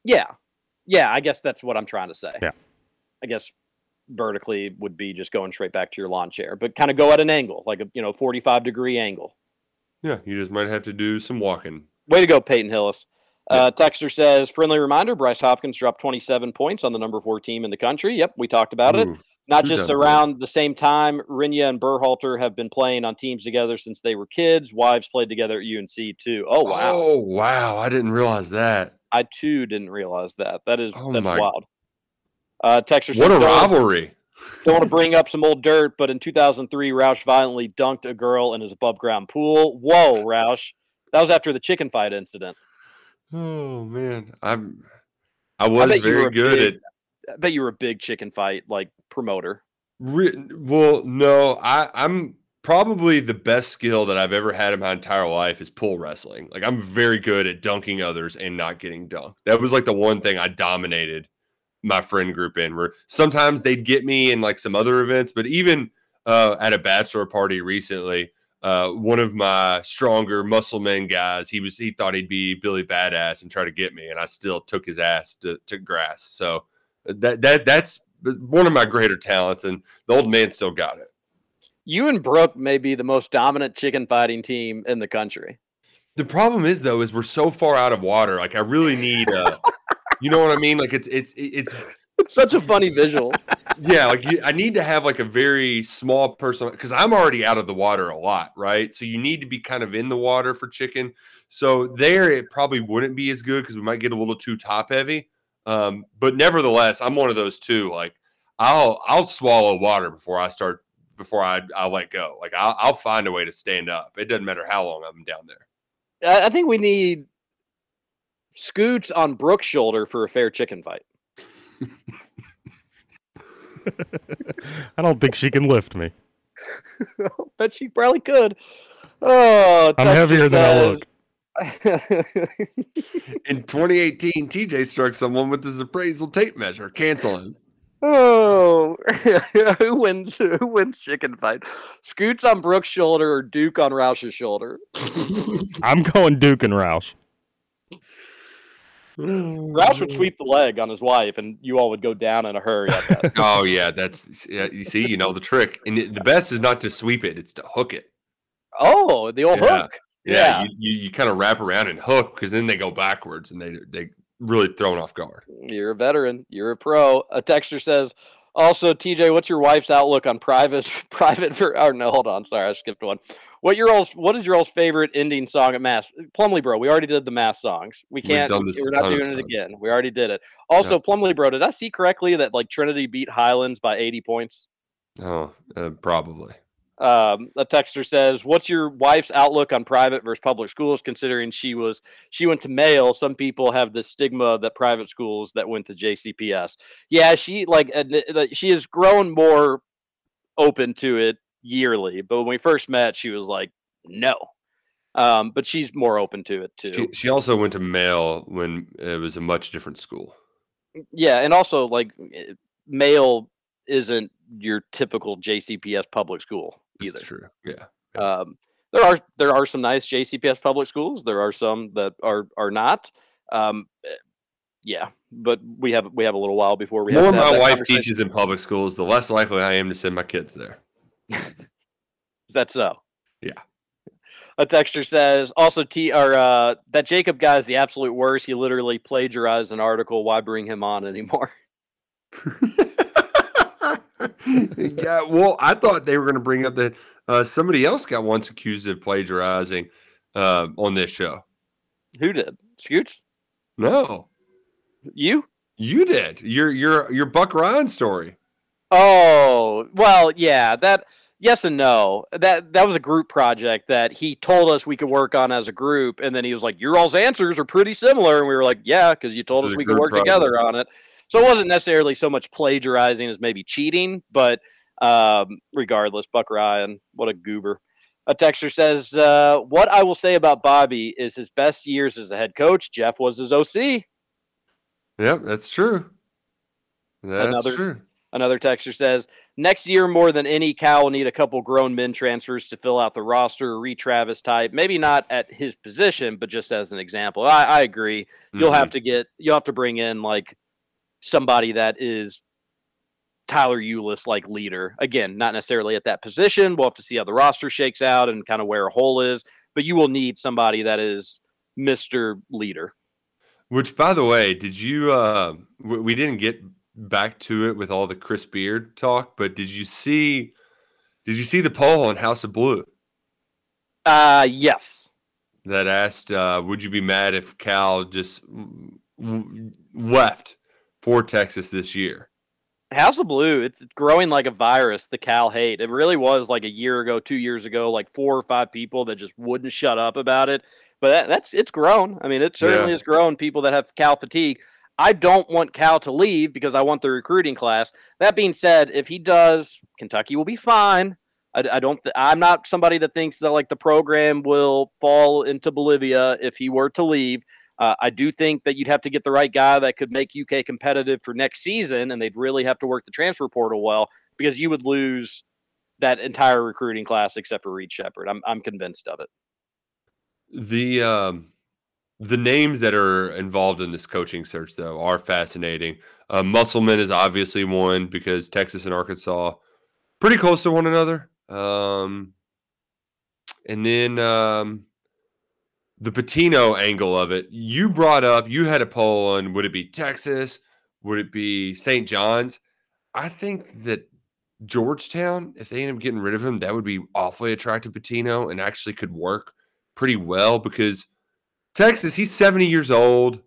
S1: Yeah, yeah, I guess that's what I'm trying to say.
S4: Yeah,
S1: I guess vertically would be just going straight back to your lawn chair, but kind of go at an angle, like a you know 45 degree angle.
S3: Yeah, you just might have to do some walking.
S1: Way to go, Peyton Hillis. Uh, Texter says, friendly reminder Bryce Hopkins dropped 27 points on the number four team in the country. Yep, we talked about it. Not just
S3: does that?
S1: around the same time. Rinya and Burhalter have been playing on teams together since they were kids. Wives played together at UNC too. Oh, wow.
S3: Oh wow, I didn't realize that.
S1: I too didn't realize that. That is
S3: Oh
S1: that's
S3: my-
S1: wild. Uh, Texter says,
S3: What a
S1: "Don't-
S3: rivalry!
S1: Don't want to bring up some old dirt, but in 2003, Roush violently dunked a girl in his above ground pool. Whoa, Roush. That was after the chicken fight incident.
S3: Oh man, I'm. I was
S1: were
S3: very good
S1: big-
S3: at.
S1: I bet you were a big chicken fight like promoter.
S3: Re- well, no, I, I'm probably the best skill that I've ever had in my entire life is pool wrestling. Like I'm very good at dunking others and not getting dunked. That was like the one thing I dominated my friend group in. Where sometimes they'd get me in like some other events, but even uh, at a bachelor party recently, uh, one of my stronger muscle men guys, he was he thought he'd be Billy Badass and try to get me, and I still took his ass to, to grass. So that that that's one of my greater talents, and the old man still got it.
S1: You and Brooke may be the most dominant chicken fighting team in the country.
S3: The problem is though, is we're so far out of water. Like I really need, uh, you know what I mean? Like it's it's it's
S1: It's such a funny visual.
S3: yeah. Like you, I need to have like a very small person because I'm already out of the water a lot, right? So you need to be kind of in the water for chicken. So there, it probably wouldn't be as good because we might get a little too top heavy. Um, but nevertheless, I'm one of those too. Like I'll I'll swallow water before I start before I I let go. Like I'll I'll find a way to stand up. It doesn't matter how long I'm down there.
S1: I, I think we need scoots on Brooke's shoulder for a fair chicken fight.
S4: I don't think she can lift me.
S1: Bet she probably could. Oh,
S4: I'm
S1: Texter
S4: heavier than I look.
S3: In 2018, TJ struck someone with his appraisal tape measure, canceling.
S1: Oh, who wins? Who wins chicken fight? Scoots on Brooks' shoulder or Duke on Roush's shoulder?
S4: I'm going Duke and Roush. Mm-hmm.
S1: Roush would sweep the leg on his wife, and you all would go down in a hurry.
S3: Oh yeah, that's yeah, you see, you know the trick. And it- the best is not to sweep it; it's to hook it.
S1: oh, the old
S3: Yeah.
S1: hook.
S3: Yeah,
S1: Yeah.
S3: you, you, you kind of wrap around and hook because then they go backwards and they they really thrown off guard.
S1: You're a veteran. You're a pro. A texter says, also, TJ, what's your wife's outlook on private private for or no, hold on, sorry, I skipped one. What your all's what is your all's favorite ending song at Mass? Plumley Bro, we already did the Mass songs. We can't
S3: this
S1: we're not doing it again. We already did it. Also,
S3: Yeah.
S1: Plumley Bro, did I see correctly that like Trinity beat Highlands by 80 points?
S3: Oh, uh, probably.
S1: Um, a texter says, "What's your wife's outlook on private versus public schools? Considering she was she went to Male, some people have the stigma that private schools that went to JCPS. Yeah, she like she has grown more open to it yearly. But when we first met, she was like, no. Um, but she's more open to it too.
S3: She, she also went to Male when it was a much different school.
S1: Yeah, and also like eh, Male isn't your typical JCPS public school either.
S3: That's true. Yeah.
S1: Um, there are there are some nice JCPS public schools. There are some that are are not. Um, eh, yeah, but we have we have a little while before we
S3: more
S1: have
S3: my wife teaches in public schools, the less likely I am to send my kids there.
S1: Is that so?
S3: Yeah.
S1: A texter says also T or uh, that Jacob guy is the absolute worst. He literally plagiarized an article. Why bring him on anymore?
S3: yeah, well, I thought they were going to bring up that uh, somebody else got once accused of plagiarizing uh, on this show.
S1: Who did? Scoots?
S3: No,
S1: You?
S3: you did. Your your your Buck Ryan story.
S1: Oh, well, yeah, that yes and no. That that was a group project that he told us we could work on as a group, and then he was like, "Your all's answers are pretty similar," and we were like, "Yeah," because you told
S3: This
S1: us we could work together on it. So it wasn't necessarily so much plagiarizing as maybe cheating, but um, regardless, Buck Ryan, what a goober. A texter says, uh, "What I will say about Bobby is his best years as a head coach. Jeff was his OC."
S3: Yep, that's true. That's
S1: Another-
S3: true.
S1: Another texter says, next year more than any, Cal will need a couple grown men transfers to fill out the roster, Reid Travis type. Maybe not at his position, but just as an example. I, I agree. You'll have to get you'll have to bring in like somebody that is Tyler Ulis like leader. Again, not necessarily at that position. We'll have to see how the roster shakes out and kind of where a hole is. but you will need somebody that is Mr. Leader.
S3: Which, by the way, did you? Uh, we didn't get back to it with all the Chris Beard talk, but did you see? Did you see the poll on House of Blue
S1: Uh yes.
S3: that asked, uh, "Would you be mad if Cal just left for Texas this year?"
S1: House of Blue, it's growing like a virus, the Cal hate. It really was like a year ago, two years ago, like four or five people that just wouldn't shut up about it. But that, that's it's grown. I mean, it certainly
S3: Yeah.
S1: has grown. People that have Cal fatigue. I don't want Cal to leave because I want the recruiting class. That being said, if he does, Kentucky will be fine. I, I don't. Th- I'm not somebody that thinks that like the program will fall into Bolivia if he were to leave. Uh, I do think that you'd have to get the right guy that could make UK competitive for next season, and they'd really have to work the transfer portal well because you would lose that entire recruiting class except for Reed Sheppard. I'm I'm convinced of it.
S3: The um, the names that are involved in this coaching search, though, are fascinating. Uh, Musselman is obviously one because Texas and Arkansas pretty close to one another. Um, and then um, the Pitino angle of it. You brought up. You had a poll on would it be Texas? Would it be St. John's? I think that Georgetown, if they end up getting rid of him, that would be awfully attractive Pitino and actually could work pretty well because Texas, he's 70 years old.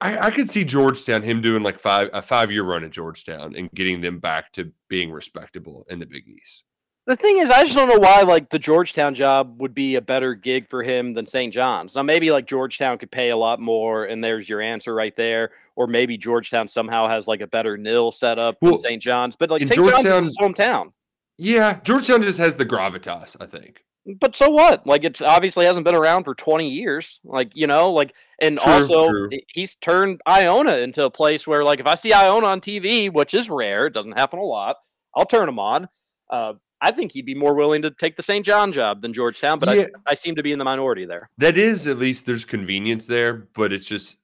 S3: I, I could see Georgetown, him doing like five a five year run at Georgetown and getting them back to being respectable in the Big East.
S1: The thing is, I just don't know why like the Georgetown job would be a better gig for him than St. John's. Now maybe like Georgetown could pay a lot more, and there's your answer right there. Or maybe Georgetown somehow has like a better nil setup
S3: Well,
S1: than St. John's. But like St. John's is his hometown.
S3: Yeah, Georgetown just has the gravitas, I think.
S1: But so what? Like it's obviously hasn't been around for 20 years. Like, you know, like and
S3: True,
S1: also
S3: true.
S1: he's turned Iona into a place where like if I see Iona on TV, which is rare, it doesn't happen a lot, I'll turn him on. Uh, I think he'd be more willing to take the St. John job than Georgetown, but
S3: Yeah.
S1: I, I seem to be in the minority there.
S3: That is at least there's convenience there, but it's just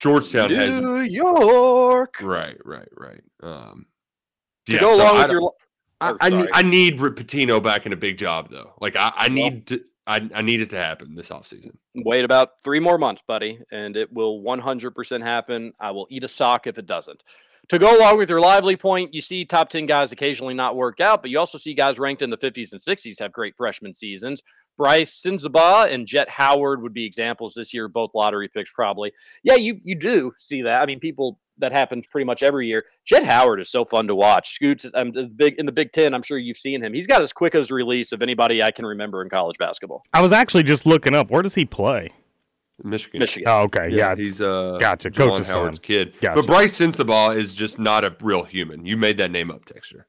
S3: Georgetown has
S1: New York.
S3: right, right, right. Um, yeah,
S1: go
S3: so
S1: along
S3: I
S1: with your
S3: I, I need. I need Pitino back in a big job though. Like I, I need to I, I need it to happen this offseason.
S1: wait about three more months, buddy, and it will 100% happen. I will eat a sock if it doesn't. To go along with your lively point, you see top 10 guys occasionally not work out, but you also see guys ranked in the 50s and 60s have great freshman seasons. Brice Sensabaugh and Jett Howard would be examples this year, both lottery picks probably. Yeah, you you do see that. I mean, people that happens pretty much every year. Jett Howard is so fun to watch. Scoots um, big in the Big Ten. I'm sure you've seen him. He's got as quick as release of anybody I can remember in college basketball.
S4: I was actually just looking up. Where does he play?
S3: Michigan.
S1: Michigan.
S4: Oh, okay. Yeah, it's-
S3: he's uh
S4: gotcha.
S3: Juwan
S4: Coach's son.
S3: Howard's kid.
S4: Gotcha.
S3: But Brice Sensabaugh is just not a real human. You made that name up, Texture.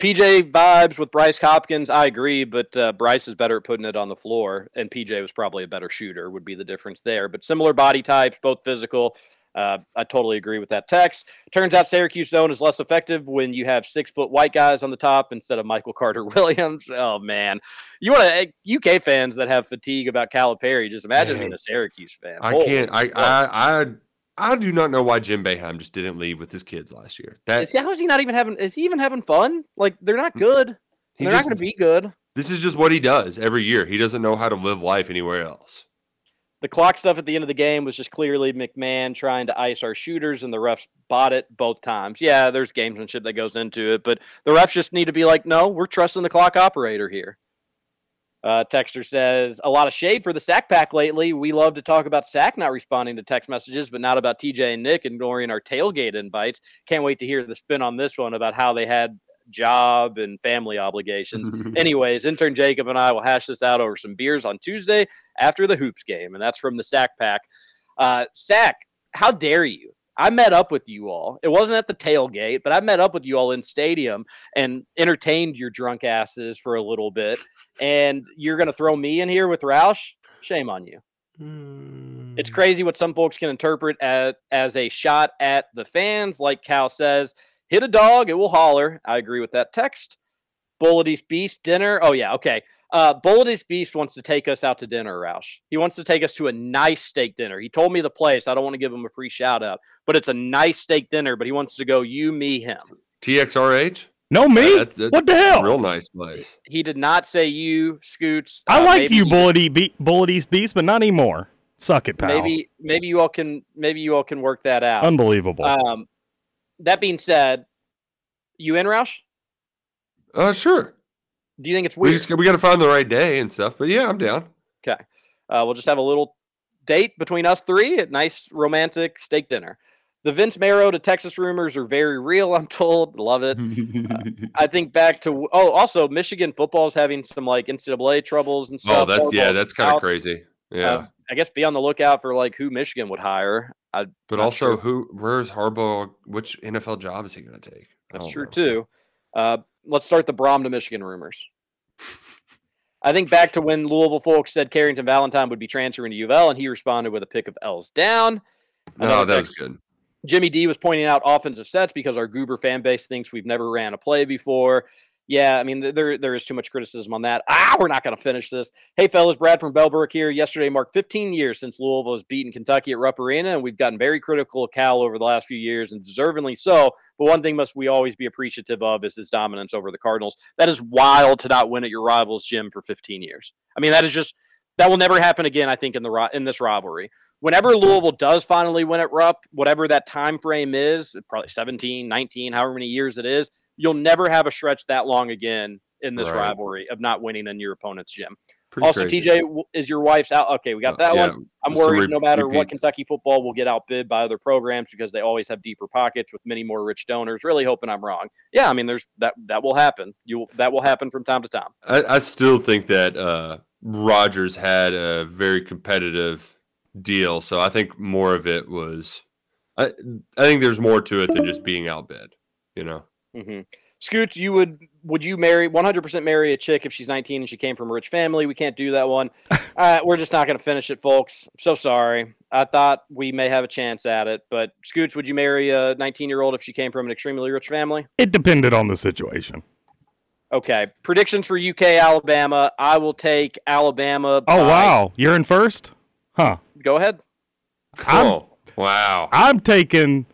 S1: PJ vibes with Bryce Hopkins. I agree, but uh, Bryce is better at putting it on the floor, and PJ was probably a better shooter. Would be the difference there. But similar body types, both physical. Uh, I totally agree with that text. Turns out Syracuse zone is less effective when you have six foot white guys on the top instead of Michael Carter Williams. Oh man, you want to UK fans that have fatigue about Calipari? Just imagine
S3: Man.
S1: being a Syracuse fan.
S3: I
S1: Holy
S3: can't I. I I I do not know why Jim Boeheim just didn't leave with his kids last year. That
S1: is, how is he not even having? Is he even having fun? Like they're not good.
S3: He
S1: they're not
S3: just-
S1: going to be good.
S3: this is just what he does every year. He doesn't know how to live life anywhere else.
S1: The clock stuff at the end of the game was just clearly McMahon trying to ice our shooters, and the refs bought it both times. Yeah, there's gamesmanship that goes into it, but the refs just need to be like, no, we're trusting the clock operator here. Uh, Texter says a lot of shade for the sack pack lately. We love to talk about sack not responding to text messages, but not about TJ and Nick ignoring our tailgate invites. Can't wait to hear the spin on this one about how they had job and family obligations. Anyways, intern Jacob and I will hash this out over some beers on Tuesday after the hoops game, and that's from the Sack Pack. Uh, Sack, how dare you? I met up with you all. It wasn't at the tailgate, but I met up with you all in stadium and entertained your drunk asses for a little bit. And you're going to throw me in here with Roush? Shame on you. It's crazy what some folks can interpret as, as a shot at the fans. Like Cal says, hit a dog, it will holler. I agree with that text. Bullety's Beast dinner. Oh, yeah. Okay. Uh, Bullety's Beast wants to take us out to dinner, Roush. He wants to take us to a nice steak dinner. He told me the place. I don't want to give him a free shout out, but it's a nice steak dinner. But he wants to go you, me, him.
S3: TXRH?
S4: No, me.
S3: That's, that's
S4: what the hell?
S3: Real nice place.
S1: He did not say you, Scoots.
S4: I
S1: Uh,
S4: liked
S1: maybe
S4: you, Bullet, e- Be- Bullet Beast, but not anymore. Suck it, pal.
S1: Maybe maybe you all can maybe you all can work that out.
S4: Unbelievable.
S1: Um, that being said, you in Roush?
S3: Uh, sure.
S1: Do you think it's
S3: We
S1: weird?
S3: just we got to find the right day and stuff. But yeah, I'm down.
S1: Okay. Uh, we'll just have a little date between us three at nice romantic steak dinner. The Vince Marrow to Texas rumors are very real, I'm told. Love it. Uh, I think back to oh, also Michigan football is having some like NCAA troubles and stuff.
S3: Oh, that's yeah, that's kind of crazy. Yeah,
S1: Uh, I guess be on the lookout for like who Michigan would hire. I,
S3: but also,
S1: sure.
S3: who? Where's Harbaugh? Which NFL job is he going to take?
S1: That's true
S3: know.
S1: too. Uh, let's start the Brohm to Michigan rumors. I think back to when Louisville folks said Carrington Valentine would be transferring to U of L, and he responded with a pick of L's down. I
S3: No, that was
S1: that's-
S3: good.
S1: Jimmy D was pointing out offensive sets because our goober fan base thinks we've never ran a play before. Yeah, I mean, there there is too much criticism on that. Ah, we're not going to finish this. Hey, fellas, Brad from Bellbrook here. Yesterday marked 15 years since Louisville has beaten Kentucky at Rupp Arena, and we've gotten very critical of Cal over the last few years, and deservingly so. But one thing must we always be appreciative of is his dominance over the Cardinals. That is wild to not win at your rival's gym for 15 years. I mean, that is just that will never happen again. I think in the in this rivalry. Whenever Louisville does finally win at Rupp, whatever that time frame is, probably 17, 19, however many years it is, you'll never have a stretch that long again in this
S3: Right.
S1: rivalry of not winning in your opponent's gym.
S3: Pretty
S1: also,
S3: crazy.
S1: TJ, is your wife's out? Okay, we got that
S3: yeah,
S1: one. I'm worried
S3: re-
S1: no matter what. Kentucky football will get outbid by other programs because they always have deeper pockets with many more rich donors. Really hoping I'm wrong. Yeah, I mean, there's that that will happen. You that will happen from time to time.
S3: I, I still think that uh, Rogers had a very competitive deal, so I think more of it was. I I think there's more to it than just being outbid. You know.
S1: Mm-hmm. Scoot, you would would you marry 100% marry a chick if she's 19 and she came from a rich family? We can't do that one. uh, we're just not going to finish it, folks. I'm so sorry. I thought we may have a chance at it, but Scoots, would you marry a 19 year old if she came from an extremely rich family?
S4: it depended on the situation.
S1: Okay. Predictions for UK Alabama. I will take Alabama.
S4: Oh
S1: by-
S4: wow, you're in first, huh?
S1: Go ahead.
S4: I'm,
S3: oh wow.
S4: I'm taking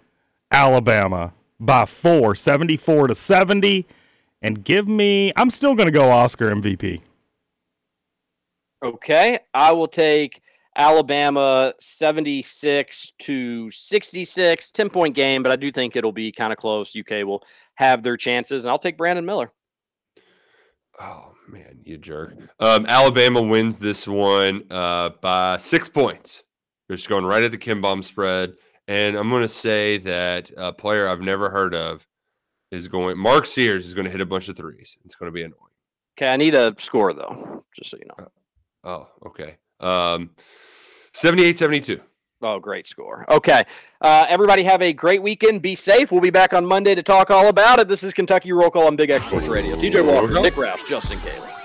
S4: Alabama by four, 74 to 70, and give me. I'm still going to go Oscar MVP.
S1: Okay. I will take Alabama 76 to 66, 10 point game, but I do think it'll be kind of close. UK will have their chances, and I'll take Brandon Miller.
S3: Oh man, you jerk. Um, Alabama wins this one uh, by six points. They're just going right at the KenPom spread, and I'm going to say that a player I've never heard of is going. Mark Sears is going to hit a bunch of threes. It's going to be annoying.
S1: Okay. I need a score, though, just so you know.
S3: Oh, okay. Um, 78-72.
S1: Oh, great score. Okay. Uh, everybody have a great weekend. Be safe. We'll be back on Monday to talk all about it. This is Kentucky Roll Call on Big X Sports Radio. TJ Walker, Nick Roush, Justin Caleb.